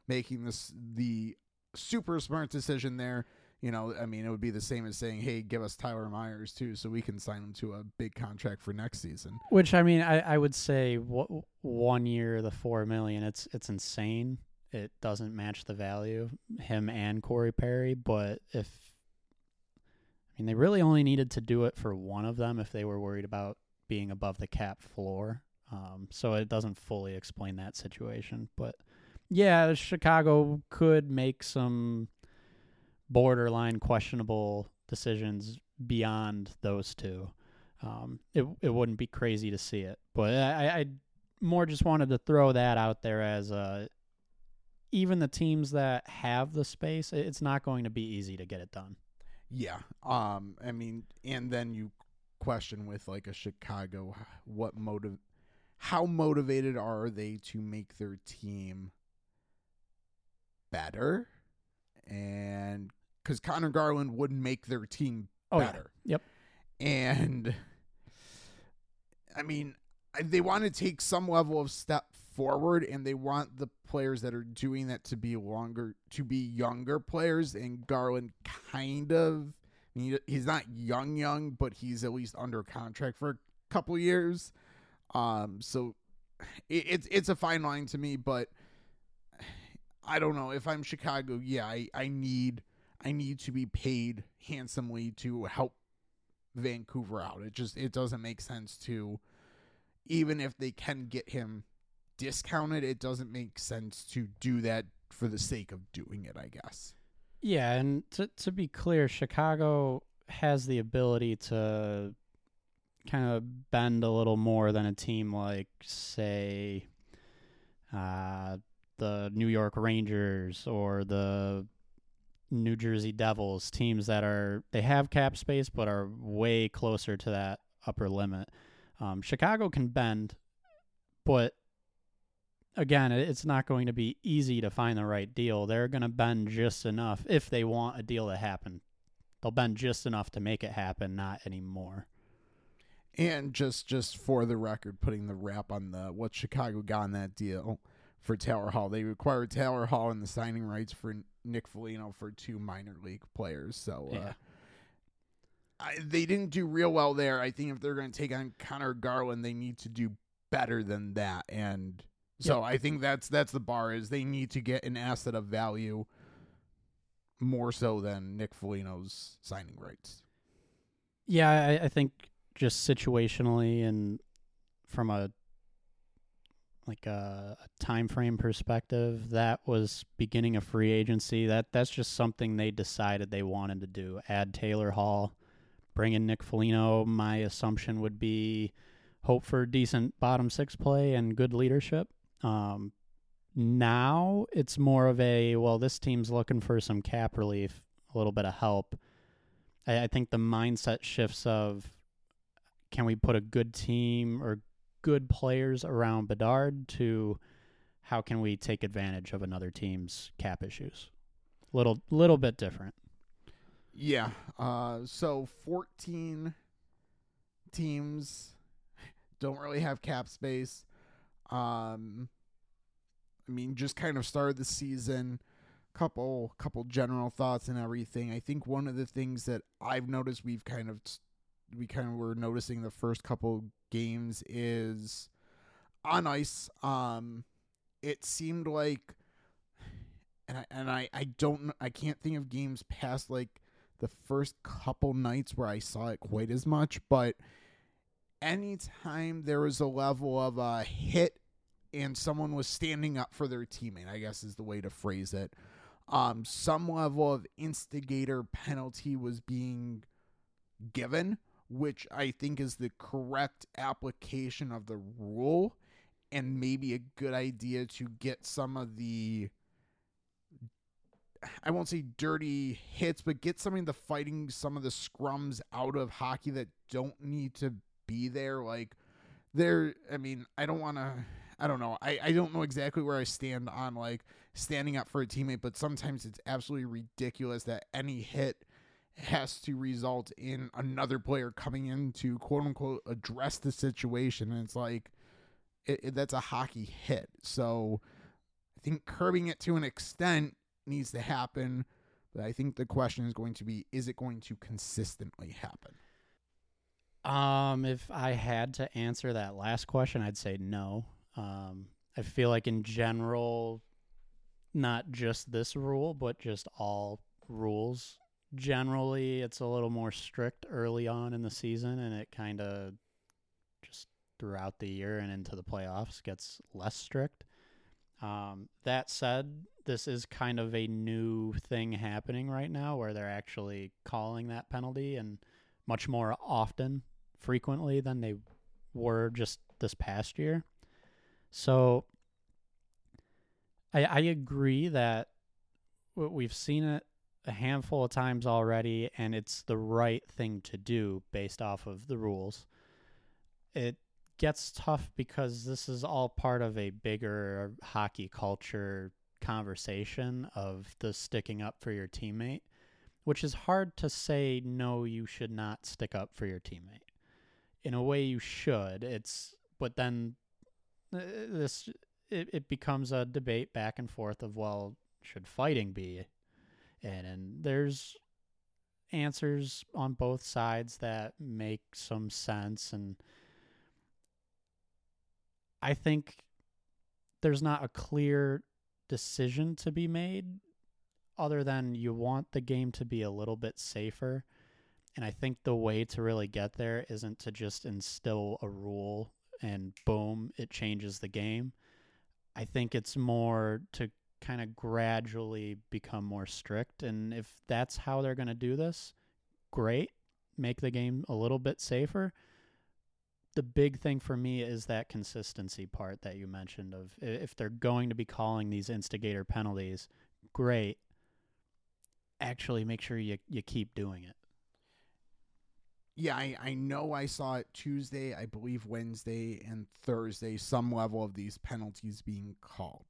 making this the super smart decision there. You know, I mean, it would be the same as saying, "Hey, give us Tyler Myers too, so we can sign him to a big contract for next season." Which I mean, I, I would say w- one year the four million. It's it's insane. It doesn't match the value him and Corey Perry. But if I mean, they really only needed to do it for one of them if they were worried about being above the cap floor. Um, so it doesn't fully explain that situation. But yeah, Chicago could make some borderline questionable decisions beyond those two. Um, it it wouldn't be crazy to see it, but I, I more just wanted to throw that out there as uh, even the teams that have the space, it's not going to be easy to get it done. Yeah. Um. I mean, and then you question with like a Chicago, what motive, how motivated are they to make their team better? And because Conor Garland would make their team Oh, yeah. better. Yep. And I mean, they want to take some level of step forward, and they want the players that are doing that to be longer, to be younger players. And Garland kind of, I mean, he's not young, young, but he's at least under contract for a couple years. Um, so it, it's it's a fine line to me, but I don't know if I'm Chicago. Yeah, I, I need I need to be paid handsomely to help Vancouver out. It just it doesn't make sense to even if they can get him discounted, it doesn't make sense to do that for the sake of doing it, I guess. Yeah, and to to be clear, Chicago has the ability to kind of bend a little more than a team like, say, uh, the New York Rangers or the New Jersey Devils, teams that are they have cap space but are way closer to that upper limit. Um, Chicago can bend, but again, it's not going to be easy to find the right deal. They're going to bend just enough if they want a deal to happen. They'll bend just enough to make it happen, not anymore. And just just for the record, putting the wrap on the what Chicago got in that deal for Taylor Hall. They required Taylor Hall and the signing rights for Nick Foligno for two minor league players. So uh, I, they didn't do real well there. I think if they're going to take on Conor Garland, they need to do better than that. And so I think that's that's the bar is they need to get an asset of value more so than Nick Foligno's signing rights. Yeah, I, I think just situationally and from a like a, a time frame perspective, that was beginning of free agency. That that's just something they decided they wanted to do. Add Taylor Hall, bring in Nick Foligno. My assumption would be hope for decent bottom six play and good leadership. Um, now it's more of a well, this team's looking for some cap relief, a little bit of help. I, I think the mindset shifts of can we put a good team or good players around Bedard to how can we take advantage of another team's cap issues? Little little bit different. Yeah. Uh, so 14 teams don't really have cap space. Um, I mean, just kind of started the season. Couple, couple general thoughts and everything. I think one of the things that I've noticed we've kind of, we kind of were noticing the first couple games is on ice. Um, it seemed like, and I and I I don't I can't think of games past like the first couple nights where I saw it quite as much, but anytime there was a level of a hit and someone was standing up for their teammate, I guess is the way to phrase it. Um, some level of instigator penalty was being given, which I think is the correct application of the rule and maybe a good idea to get some of the I won't say dirty hits, but get some of the fighting, some of the scrums out of hockey that don't need to be there. Like there, I mean, I don't want to. I don't know. I, I don't know exactly where I stand on like standing up for a teammate, but sometimes it's absolutely ridiculous that any hit has to result in another player coming in to quote unquote address the situation. And it's like, it, it, that's a hockey hit. So I think curbing it to an extent needs to happen. But I think the question is going to be is it going to consistently happen? Um, if I had to answer that last question, I'd say no. Um, I feel like in general, not just this rule, but just all rules. Generally, it's a little more strict early on in the season, and it kind of just throughout the year and into the playoffs gets less strict. Um, that said, this is kind of a new thing happening right now where they're actually calling that penalty and much more often, frequently than they were just this past year. So I, I agree that we've seen it a handful of times already, and it's the right thing to do based off of the rules. It gets tough because this is all part of a bigger hockey culture conversation of the sticking up for your teammate, which is hard to say no you should not stick up for your teammate. In a way you should. It's but then uh, this it, it becomes a debate back and forth of well should fighting be and and there's answers on both sides that make some sense and I think there's not a clear decision to be made other than you want the game to be a little bit safer. And I think the way to really get there isn't to just instill a rule and boom, it changes the game. I think it's more to kind of gradually become more strict. And if that's how they're going to do this, great. Make the game a little bit safer. The big thing for me is that consistency part that you mentioned of if they're going to be calling these instigator penalties, great. Actually make sure you you keep doing it. Yeah, I, I know I saw it Tuesday, I believe Wednesday and Thursday, some level of these penalties being called.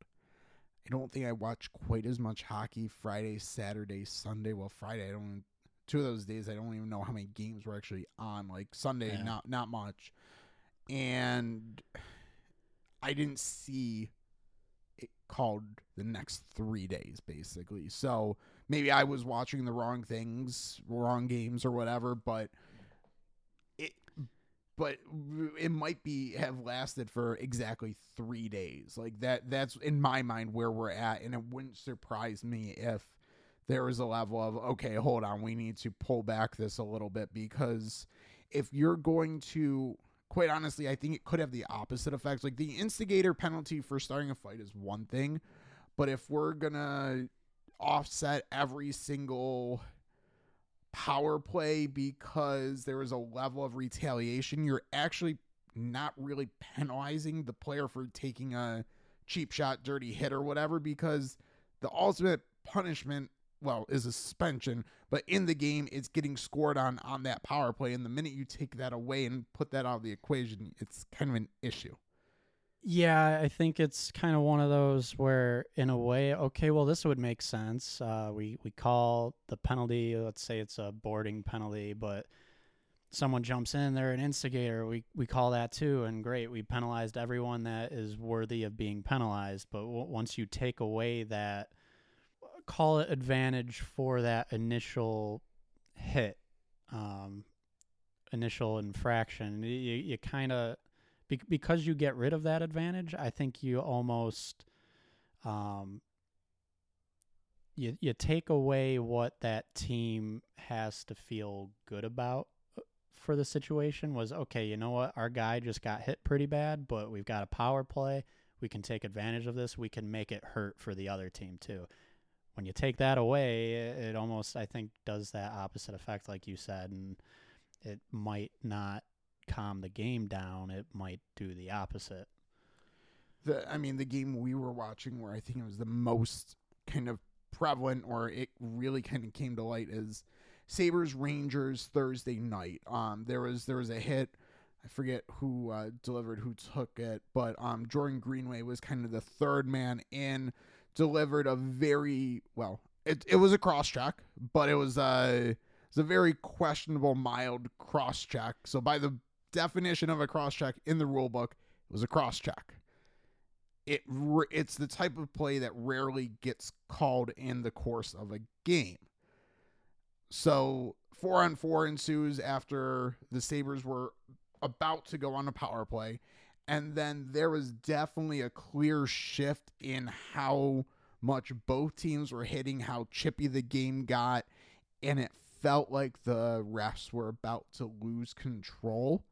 I don't think I watched quite as much hockey Friday, Saturday, Sunday. Well, Friday, I don't. Two of those days, I don't even know how many games were actually on. Like Sunday, yeah. not not much, and I didn't see it called the next three days, basically. So maybe I was watching the wrong things, wrong games, or whatever. But but it might be have lasted for exactly three days. Like that. That's in my mind where we're at, and it wouldn't surprise me if there was a level of okay, hold on, we need to pull back this a little bit because if you're going to quite honestly, I think it could have the opposite effects. Like the instigator penalty for starting a fight is one thing, but if we're gonna offset every single power play because there is a level of retaliation, you're actually not really penalizing the player for taking a cheap shot, dirty hit, or whatever, because the ultimate punishment, well, is a suspension, but in the game, it's getting scored on on that power play. And the minute you take that away and put that out of the equation, it's kind of an issue. Yeah, I think it's kind of one of those where, in a way, okay, well, this would make sense. Uh, we we call the penalty, let's say it's a boarding penalty, but someone jumps in, they're an instigator. We we call that too, and great, we penalized everyone that is worthy of being penalized. But w- once you take away that, call it advantage for that initial hit, um, initial infraction, you you kind of be- because you get rid of that advantage, I think you almost um, you you take away what that team has to feel good about uh, for the situation was okay, you know what? Our guy just got hit pretty bad, but we've got a power play. We can take advantage of this. We can make it hurt for the other team too. When you take that away, it almost I think does that opposite effect like you said and it might not calm the game down, it might do the opposite. The I mean, the game we were watching, where I think it was the most kind of prevalent, or it really kind of came to light, is Sabres Rangers Thursday night. Um, there was there was a hit. I forget who uh, delivered, who took it, but um, Jordan Greenway was kind of the third man in. Delivered a very well. It it was a cross check, but it was a it was a very questionable mild cross check. So by the definition of a cross check in the rule book was a cross check. It it's the type of play that rarely gets called in the course of a game. So four on four ensues after the Sabres were about to go on a power play. And then there was definitely a clear shift in how much both teams were hitting, how chippy the game got. And it felt like the refs were about to lose control.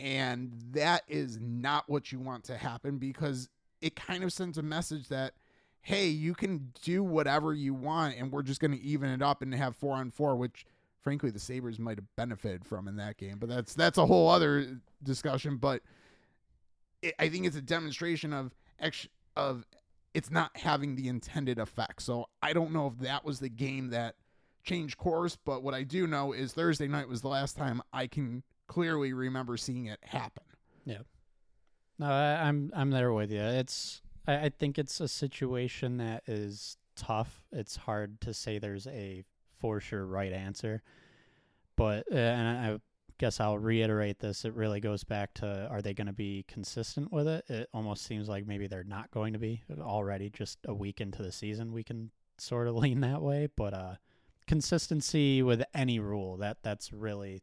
And that is not what you want to happen because it kind of sends a message that, hey, you can do whatever you want and we're just going to even it up and have four on four, which frankly the Sabres might have benefited from in that game. But that's that's a whole other discussion. But it, I think it's a demonstration of of it's not having the intended effect. So I don't know if that was the game that changed course, but what I do know is Thursday night was the last time I can clearly remember seeing it happen. Yeah. No, I, am I'm, I'm there with you. It's I, I think it's a situation that is tough. It's hard to say there's a for sure right answer, but uh, and I guess I'll reiterate this. It really goes back to are they going to be consistent with it? It almost seems like maybe they're not going to be already. Just a week into the season, we can sort of lean that way, but uh, consistency with any rule that that's really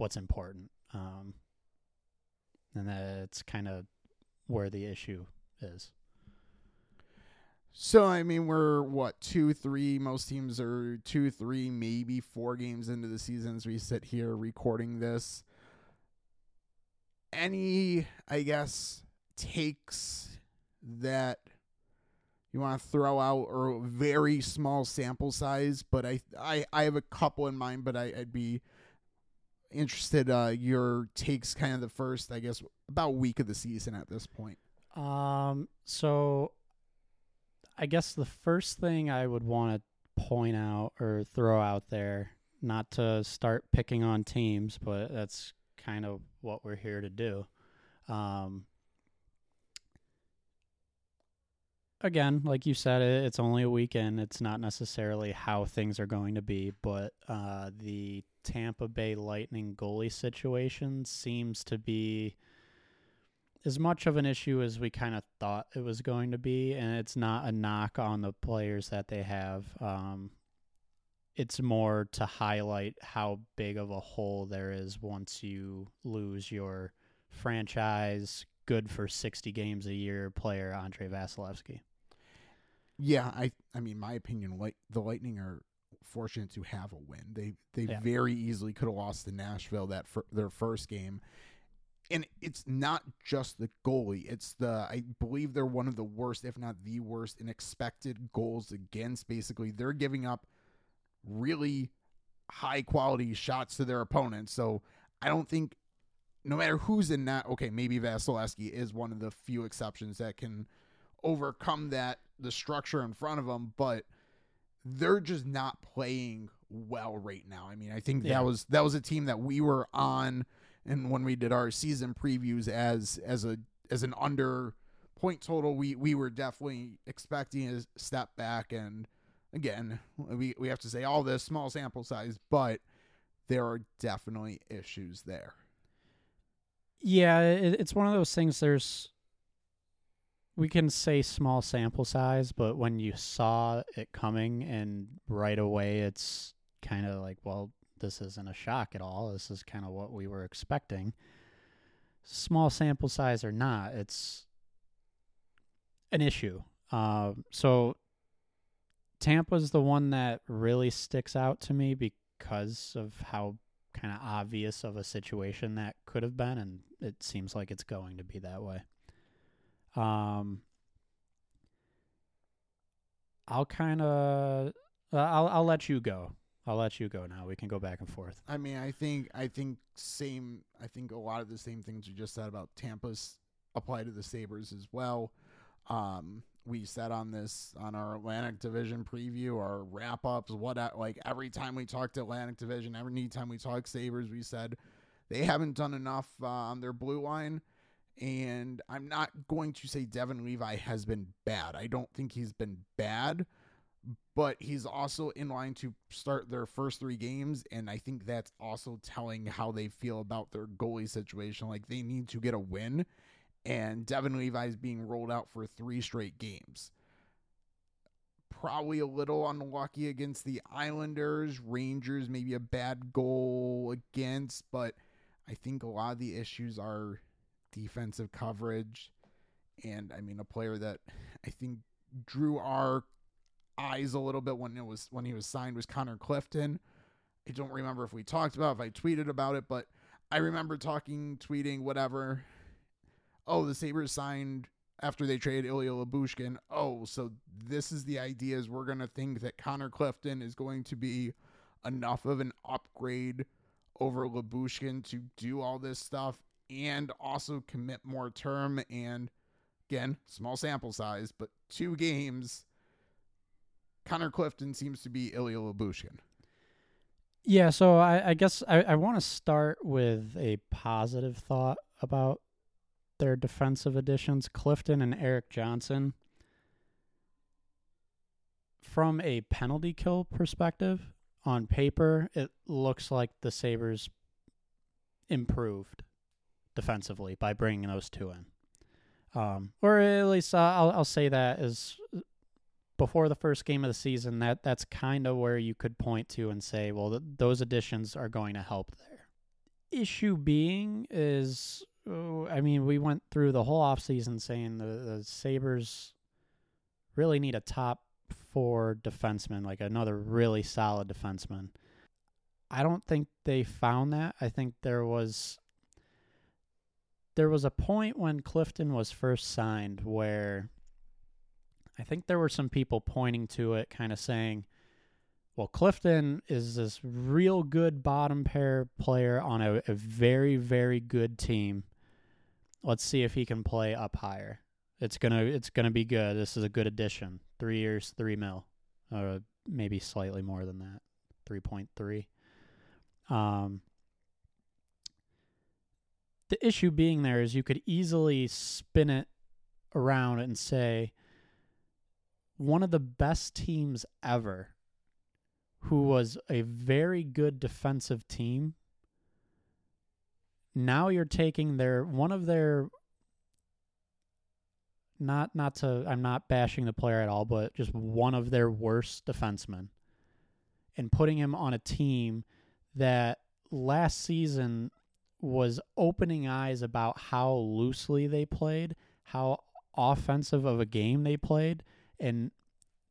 what's important. Um, and that's kind of where the issue is. So I mean, we're what two, three. Most teams are two, three, maybe four games into the season as we sit here recording this. Any, I guess, takes that you want to throw out or very small sample size, but I I, I have a couple in mind, but I, I'd be interested uh your takes kind of the first, I guess, about week of the season at this point. Um, so I guess the first thing I would want to point out or throw out there, not to start picking on teams, but that's kind of what we're here to do. Um, again, like you said, it's only a weekend. It's not necessarily how things are going to be, but uh, the Tampa Bay Lightning goalie situation seems to be as much of an issue as we kind of thought it was going to be, and it's not a knock on the players that they have. Um, it's more to highlight how big of a hole there is once you lose your franchise, good for 60 games a year player, Andrei Vasilevskiy. Yeah, I I mean, my opinion, like the Lightning are fortunate to have a win. They they Yeah. very easily could have lost to Nashville that fir- their first game. And it's not just the goalie. It's the I believe they're one of the worst, if not the worst, in expected goals against. Basically, they're giving up really high quality shots to their opponents. So I don't think no matter who's in that, okay, maybe Vasilevskiy is one of the few exceptions that can overcome that the structure in front of them, but they're just not playing well right now. I mean, I think Yeah. that was that was a team that we were on and when we did our season previews as as a as an under point total, we we were definitely expecting a step back and again, we we have to say all this small sample size, but there are definitely issues there. Yeah, it, it's one of those things. There's we can say small sample size, but when you saw it coming and right away, it's kind of like, well, this isn't a shock at all. This is kind of what we were expecting. Small sample size or not, it's an issue. Um, so Tampa's the one that really sticks out to me because of how kind of obvious of a situation that could have been, and it seems like it's going to be that way. Um, I'll kind of, I'll I'll let you go. I'll let you go now. We can go back and forth. I mean, I think I think same. I think a lot of the same things you just said about Tampa's apply to the Sabres as well. Um, we said on this on our Atlantic Division preview, our wrap ups, what like every time we talked Atlantic Division, every time we talked Sabres, we said they haven't done enough uh, on their blue line. And I'm not going to say Devon Levi has been bad. I don't think he's been bad, but he's also in line to start their first three games. And I think that's also telling how they feel about their goalie situation. Like they need to get a win. And Devon Levi is being rolled out for three straight games. Probably a little unlucky against the Islanders, Rangers, maybe a bad goal against, but I think a lot of the issues are defensive coverage. And I mean, a player that I think drew our eyes a little bit when it was when he was signed was Connor Clifton. I don't remember if we talked about if I tweeted about it, but I remember talking, tweeting, whatever. Oh, the Sabres signed after they traded Ilya Lyubushkin. Oh, so this is the idea is we're gonna think that Connor Clifton is going to be enough of an upgrade over Lyubushkin to do all this stuff and also commit more term and again, small sample size, but two games. Connor Clifton seems to be Ilya Lyubushkin. Yeah, so I, I guess I, I want to start with a positive thought about their defensive additions, Clifton and Erik Johnson. From a penalty kill perspective, on paper, it looks like the Sabres improved defensively by bringing those two in. Um, or at least uh, I'll, I'll say that is before the first game of the season, that that's kind of where you could point to and say, well, th- those additions are going to help there. Issue being is, uh, I mean, we went through the whole offseason saying the, the Sabres really need a top four defenseman, like another really solid defenseman. I don't think they found that. I think there was there was a point when Clifton was first signed where I think there were some people pointing to it, kind of saying, well, Clifton is this real good bottom pair player on a, a very, very good team. Let's see if he can play up higher. It's gonna it's gonna be good. This is a good addition. Three years, three mil, or maybe slightly more than that, three point three. Um, the issue being there is you could easily spin it around and say one of the best teams ever who was a very good defensive team now you're taking their one of their not not to I'm not bashing the player at all, but just one of their worst defensemen and putting him on a team that last season was opening eyes about how loosely they played, how offensive of a game they played, and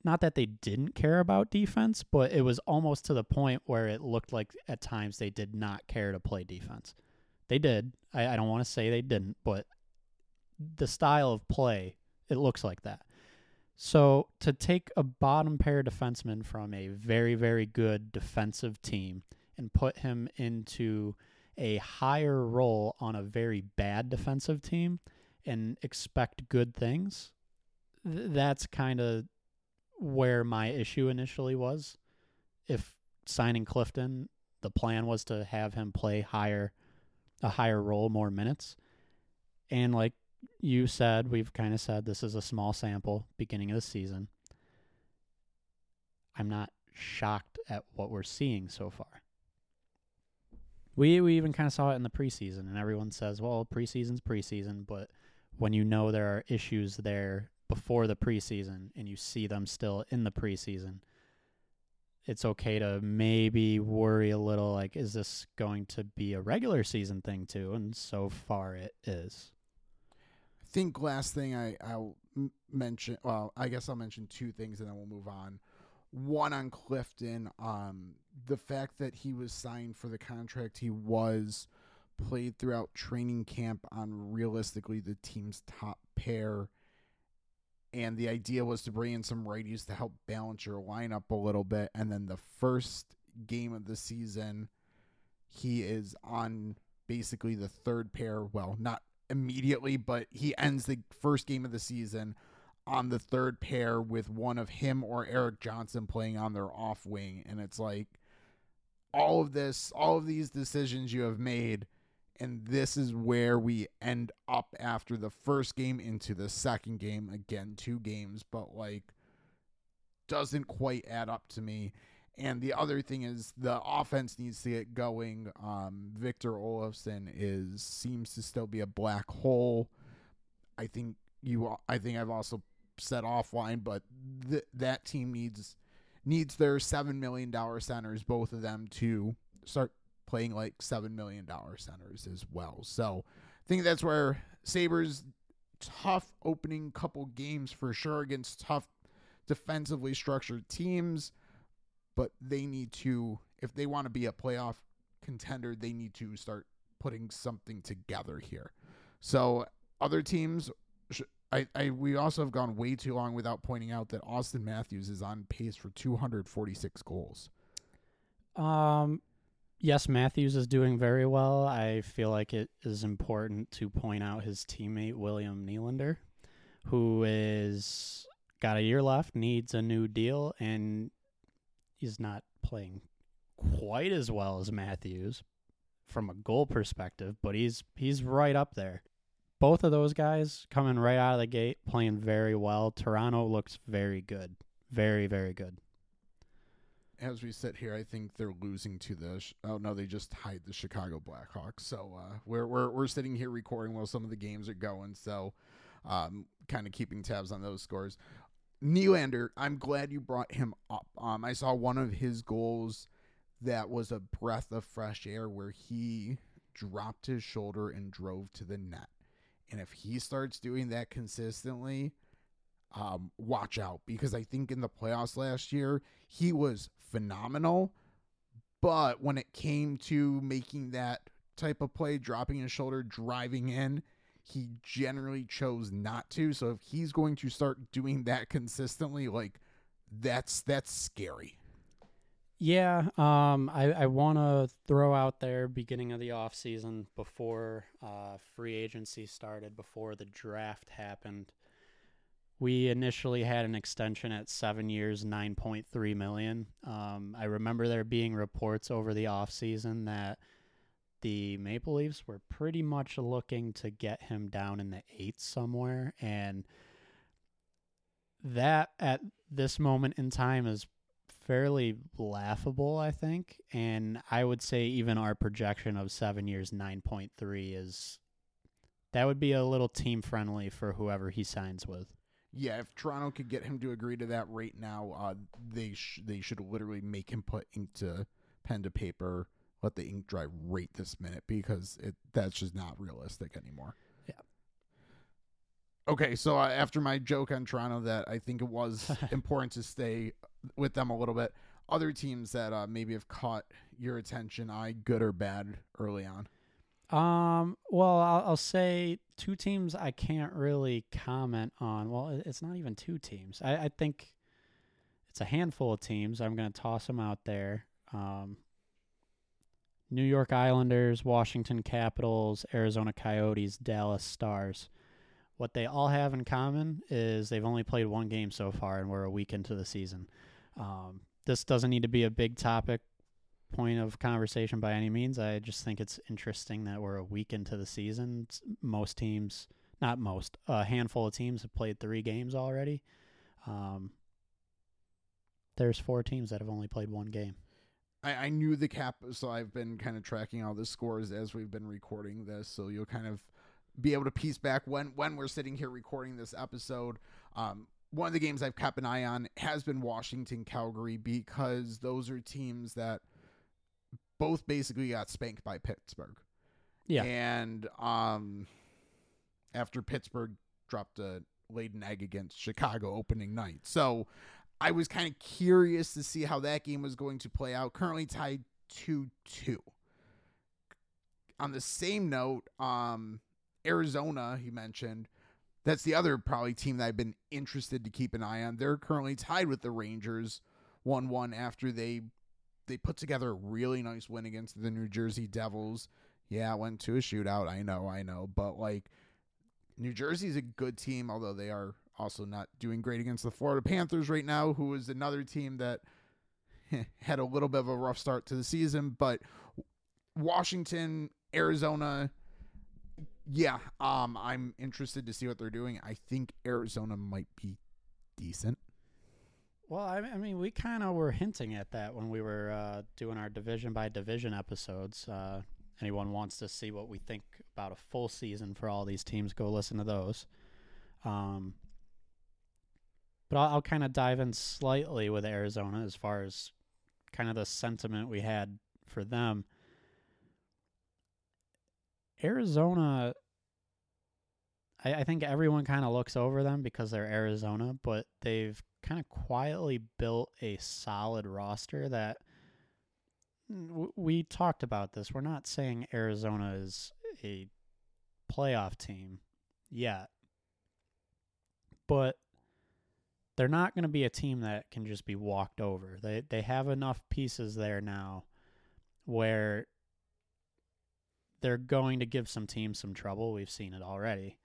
not that they didn't care about defense, but it was almost to the point where it looked like at times they did not care to play defense. They did. I, I don't want to say they didn't, but the style of play, it looks like that. So to take a bottom pair defenseman from a very, very good defensive team and put him into a higher role on a very bad defensive team and expect good things, th- that's kind of where my issue initially was. If signing Clifton, the plan was to have him play higher, a higher role, more minutes. And like you said, we've kind of said this is a small sample beginning of the season. I'm not shocked at what we're seeing so far. We we even kind of saw it in the preseason, and everyone says, "Well, preseason's preseason," but when you know there are issues there before the preseason and you see them still in the preseason, it's okay to maybe worry a little like, is this going to be a regular season thing too? And so far it is. I think last thing I, I'll mention, well, I guess I'll mention two things and then we'll move on. One on Clifton, um, the fact that he was signed for the contract he was played throughout training camp on realistically the team's top pair and the idea was to bring in some righties to help balance your lineup a little bit. And then the first game of the season, he is on basically the third pair. Well, not immediately, but he ends the first game of the season on the third pair with one of him or Erik Johnson playing on their off wing. And it's like all of this, all of these decisions you have made and this is where we end up after the first game into the second game. Again two games but like doesn't quite add up to me. And the other thing is the offense needs to get going. Um, victor olofsson is seems to still be a black hole. I think you i think i've also said offline but th- that team needs needs their seven million dollar centers both of them to start playing like $7 million centers as well. So I think that's where Sabres tough opening couple games for sure against tough defensively structured teams, but they need to if they want to be a playoff contender, they need to start putting something together here. So other teams I, I we also have gone way too long without pointing out that Auston Matthews is on pace for 246 goals. Um yes, Matthews is doing very well. I feel like it is important to point out his teammate William Nylander, who is got a year left, needs a new deal, and he's not playing quite as well as Matthews from a goal perspective, but he's he's right up there. Both of those guys coming right out of the gate, playing very well. Toronto looks very good, very very good as we sit here, I think they're losing to the. Oh no, they just tied the Chicago Blackhawks. So uh, we're we're we're sitting here recording while some of the games are going. So, um, kind of keeping tabs on those scores. Nylander, I'm glad you brought him up. Um, I saw one of his goals that was a breath of fresh air where he dropped his shoulder and drove to the net. And if he starts doing that consistently, um, watch out because I think in the playoffs last year he was phenomenal, but when it came to making that type of play, dropping his shoulder, driving in, he generally chose not to. So if he's going to start doing that consistently, like that's that's scary. Yeah, um, I, I want to throw out there beginning of the off season before uh, free agency started, before the draft happened. We initially had an extension at seven years, nine point three million. Um, I remember there being reports over the off season that the Maple Leafs were pretty much looking to get him down in the eights somewhere, and that at this moment in time is fairly laughable, I think. And I would say even our projection of seven years, 9.3 is that would be a little team friendly for whoever he signs with. Yeah, if Toronto could get him to agree to that right now, uh, they sh- they should literally make him put ink to pen to paper, let the ink dry right this minute because it that's just not realistic anymore. Yeah. Okay, so uh, after my joke on Toronto, that I think it was important to stay with them a little bit. Other teams that uh, maybe have caught your attention, I good or bad early on. Um. Well, I'll, I'll say two teams I can't really comment on. Well, it's not even two teams. I, I think it's a handful of teams. I'm going to toss them out there. Um, New York Islanders, Washington Capitals, Arizona Coyotes, Dallas Stars. What they all have in common is they've only played one game so far, and we're a week into the season. Um, this doesn't need to be a big topic point of conversation by any means. I just think it's interesting that we're a week into the season. Most teams, not most, a handful of teams have played three games already. Um, there's four teams that have only played one game. I, I knew the cap, so I've been kind of tracking all the scores as we've been recording this. So you'll kind of be able to piece back when when we're sitting here recording this episode. Um, one of the games I've kept an eye on has been Washington Calgary because those are teams that both basically got spanked by Pittsburgh. Yeah. And um, after Pittsburgh dropped a laid an egg against Chicago opening night. So I was kind of curious to see how that game was going to play out. Currently tied 2 2. On the same note, um, Arizona, he mentioned, that's the other probably team that I've been interested to keep an eye on. They're currently tied with the Rangers 1 1 after they they put together a really nice win against the New Jersey Devils. Yeah, went to a shootout. I know, I know. But like New Jersey's a good team, although they are also not doing great against the Florida Panthers right now, who is another team that had a little bit of a rough start to the season. But Washington, Arizona, yeah, um, I'm interested to see what they're doing. I think Arizona might be decent. Well, I, I mean, we kind of were hinting at that when we were uh, doing our division by division episodes. Uh, anyone wants to see what we think about a full season for all these teams, go listen to those. Um, but I'll, I'll kind of dive in slightly with Arizona as far as kind of the sentiment we had for them. Arizona, I, I think everyone kind of looks over them because they're Arizona, but they've kind of quietly built a solid roster that w- we talked about this. We're not saying Arizona is a playoff team yet, but they're not going to be a team that can just be walked over. They they have enough pieces there now where they're going to give some teams some trouble. We've seen it already.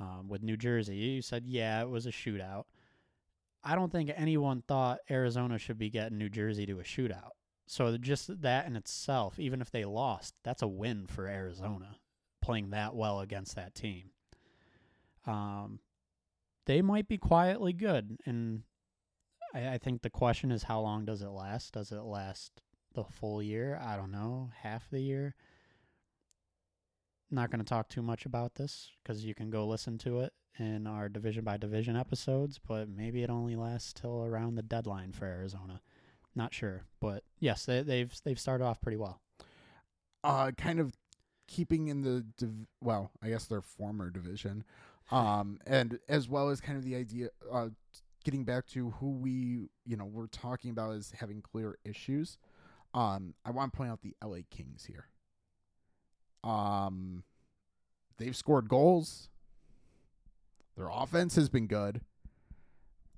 Um, with New Jersey, you said, yeah, it was a shootout. I don't think anyone thought Arizona should be getting New Jersey to a shootout. So just that in itself, even if they lost, that's a win for Arizona playing that well against that team. Um, they might be quietly good, and I, I think the question is how long does it last? Does it last the full year? I don't know, half the year. Not going to talk too much about this because you can go listen to it in our division by division episodes, but maybe it only lasts till around the deadline for Arizona. Not sure, but yes, they, they've they've started off pretty well. Uh, kind of keeping in the div- well, I guess their former division, um, and as well as kind of the idea, uh, getting back to who we you know we're talking about as having clear issues. Um, I want to point out the LA Kings here. Um, they've scored goals. Their offense has been good.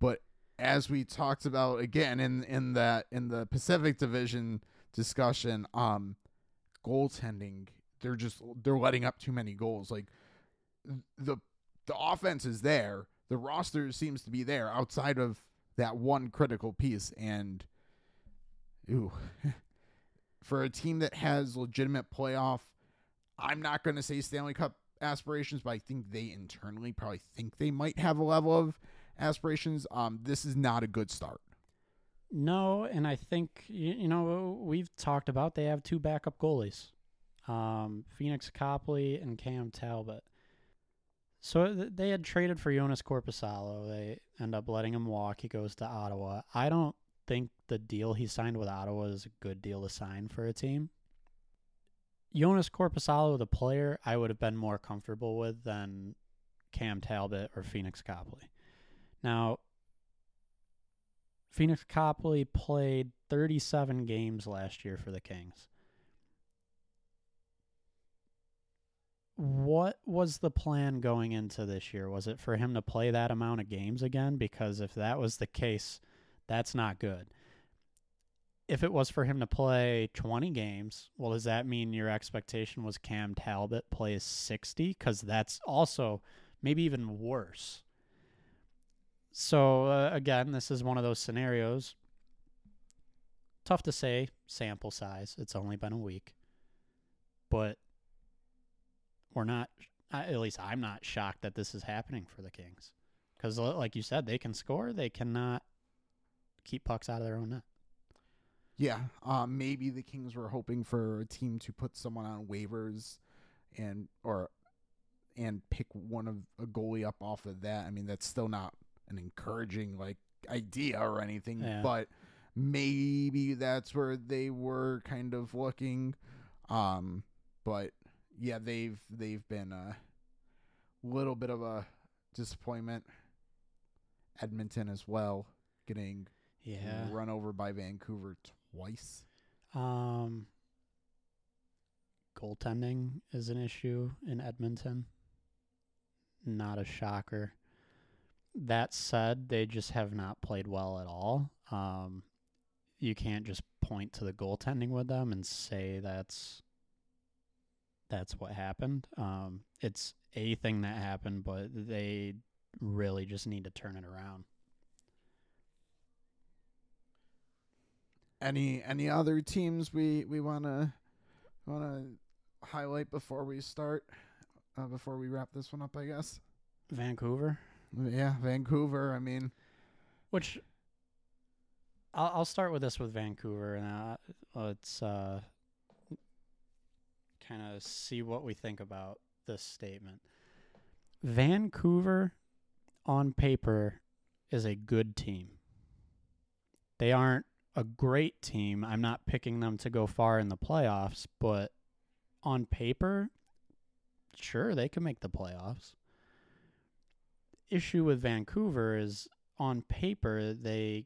But as we talked about again in in that in the Pacific Division discussion, um goaltending, they're just they're letting up too many goals. Like the the offense is there, the roster seems to be there outside of that one critical piece and ooh for a team that has legitimate playoff I'm not going to say Stanley Cup aspirations, but I think they internally probably think they might have a level of aspirations. Um, this is not a good start. No, and I think you, you know we've talked about they have two backup goalies, um, Pheonix Copley and Cam Talbot. So they had traded for Joonas Korpisalo. They end up letting him walk. He goes to Ottawa. I don't think the deal he signed with Ottawa is a good deal to sign for a team. Joonas Korpisalo, the player, I would have been more comfortable with than Cam Talbot or Pheonix Copley. Now, Pheonix Copley played 37 games last year for the Kings. What was the plan going into this year? Was it for him to play that amount of games again? Because if that was the case, that's not good if it was for him to play 20 games, well, does that mean your expectation was Cam Talbot plays 60? Because that's also maybe even worse. So, uh, again, this is one of those scenarios. Tough to say, sample size. It's only been a week. But we're not, at least I'm not shocked that this is happening for the Kings. Because, like you said, they can score, they cannot keep pucks out of their own net. Yeah, um, maybe the Kings were hoping for a team to put someone on waivers, and or and pick one of a goalie up off of that. I mean, that's still not an encouraging like idea or anything, yeah. but maybe that's where they were kind of looking. Um, but yeah, they've they've been a little bit of a disappointment. Edmonton as well, getting yeah run over by Vancouver twice. Um, goaltending is an issue in Edmonton. Not a shocker. That said, they just have not played well at all. Um, you can't just point to the goaltending with them and say that's that's what happened. Um, it's a thing that happened, but they really just need to turn it around. Any any other teams we we want to want to highlight before we start uh, before we wrap this one up, I guess. Vancouver. Yeah, Vancouver. I mean, which I'll I'll start with this with Vancouver and uh, let's uh, kind of see what we think about this statement. Vancouver on paper is a good team. They aren't a great team. I'm not picking them to go far in the playoffs, but on paper, sure, they can make the playoffs. Issue with Vancouver is on paper, they,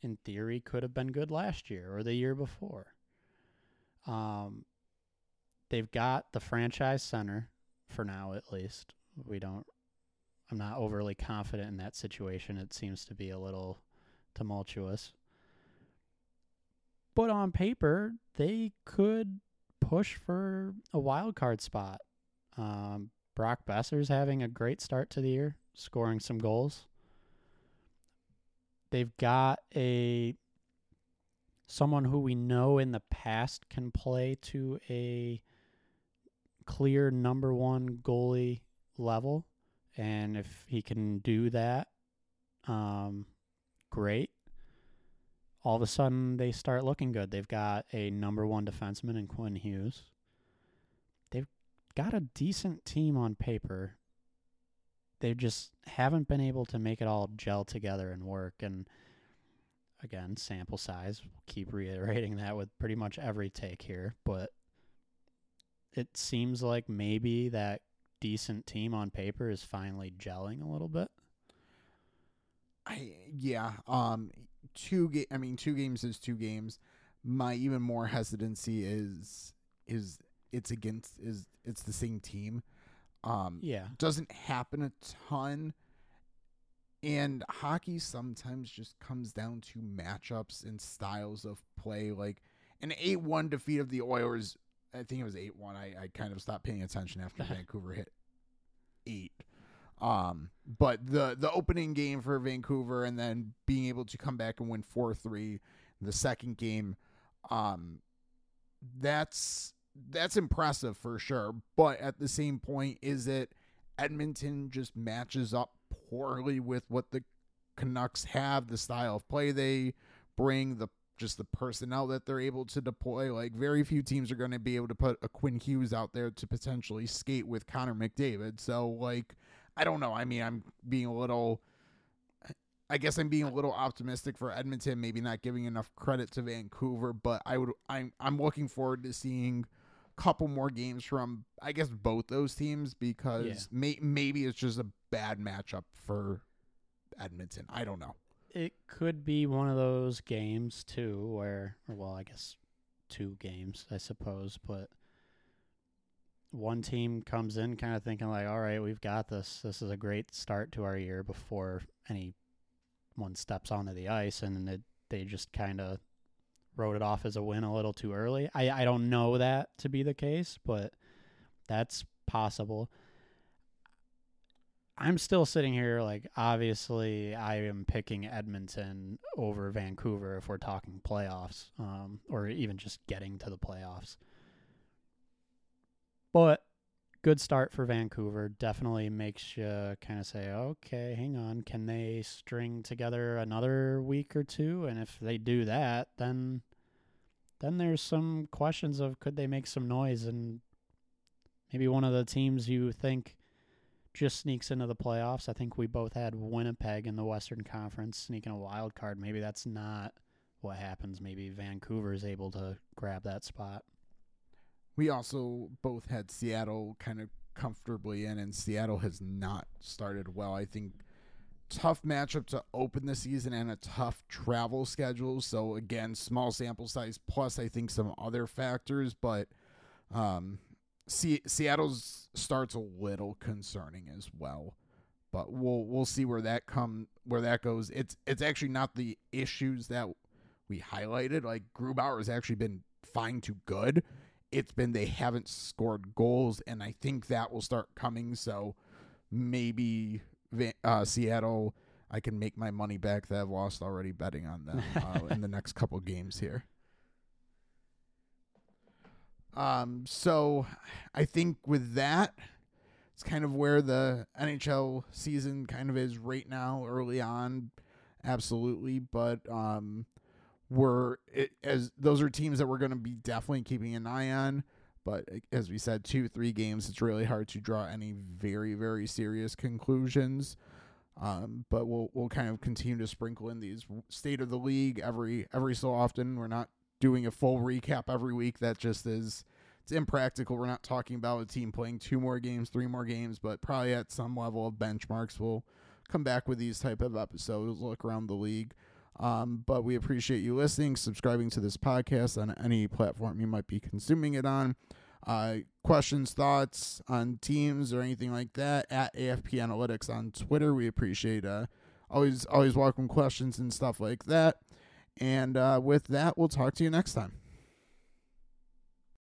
in theory, could have been good last year or the year before. Um, they've got the franchise center for now, at least. We don't, I'm not overly confident in that situation. It seems to be a little tumultuous. But on paper, they could push for a wild card spot. Um, Brock Boeser's having a great start to the year, scoring some goals. They've got a someone who we know in the past can play to a clear number one goalie level, and if he can do that, um, great all of a sudden they start looking good. They've got a number one defenseman in Quinn Hughes. They've got a decent team on paper. They just haven't been able to make it all gel together and work. And again, sample size. We'll keep reiterating that with pretty much every take here, but it seems like maybe that decent team on paper is finally gelling a little bit. I yeah, um two ga- I mean two games is two games. My even more hesitancy is is it's against is it's the same team. Um, Yeah. doesn't happen a ton. And hockey sometimes just comes down to matchups and styles of play. Like an 8 1 defeat of the Oilers, I think it was 8 1. I, I kind of stopped paying attention after Vancouver hit 8. Um, but the the opening game for Vancouver and then being able to come back and win 4 3 the second game, um, that's that's impressive for sure. But at the same point, is it Edmonton just matches up poorly with what the Canucks have, the style of play they bring, the just the personnel that they're able to deploy. Like very few teams are going to be able to put a Quinn Hughes out there to potentially skate with Connor McDavid. So like I don't know. I mean, I'm being a little I guess I'm being a little optimistic for Edmonton, maybe not giving enough credit to Vancouver, but I would I'm I'm looking forward to seeing a couple more games from I guess both those teams because Yeah. may, maybe it's just a bad matchup for Edmonton. I don't know. It could be one of those games too where well, I guess two games, I suppose, but one team comes in kind of thinking like, "All right, we've got this. This is a great start to our year before anyone steps onto the ice and it, they just kind of wrote it off as a win a little too early." I I don't know that to be the case, but that's possible. I'm still sitting here like obviously I am picking Edmonton over Vancouver if we're talking playoffs, um, or even just getting to the playoffs. But good start for Vancouver. Definitely makes you kind of say, okay, hang on, can they string together another week or two? And if they do that, then then there's some questions of could they make some noise and maybe one of the teams you think just sneaks into the playoffs. I think we both had Winnipeg in the Western Conference sneaking a wild card. Maybe that's not what happens. Maybe Vancouver is able to grab that spot. We also both had Seattle kind of comfortably in, and Seattle has not started well. I think tough matchup to open the season and a tough travel schedule. So again, small sample size plus I think some other factors, but um, Se- Seattle's starts a little concerning as well. But we'll we'll see where that come where that goes. It's it's actually not the issues that we highlighted. Like Grubauer has actually been fine to good. It's been they haven't scored goals, and I think that will start coming. So maybe uh, Seattle, I can make my money back that I've lost already betting on them uh, in the next couple games here. Um, so I think with that, it's kind of where the NHL season kind of is right now, early on, absolutely. But um, we're it, as those are teams that we're going to be definitely keeping an eye on. But as we said, two three games, it's really hard to draw any very very serious conclusions. Um, but we'll we'll kind of continue to sprinkle in these state of the league every every so often. We're not doing a full recap every week. That just is it's impractical. We're not talking about a team playing two more games, three more games, but probably at some level of benchmarks, we'll come back with these type of episodes. Look around the league. Um, but we appreciate you listening, subscribing to this podcast on any platform you might be consuming it on. Uh, questions, thoughts on teams or anything like that at AFP Analytics on Twitter. We appreciate uh, always always welcome questions and stuff like that. And uh, with that, we'll talk to you next time.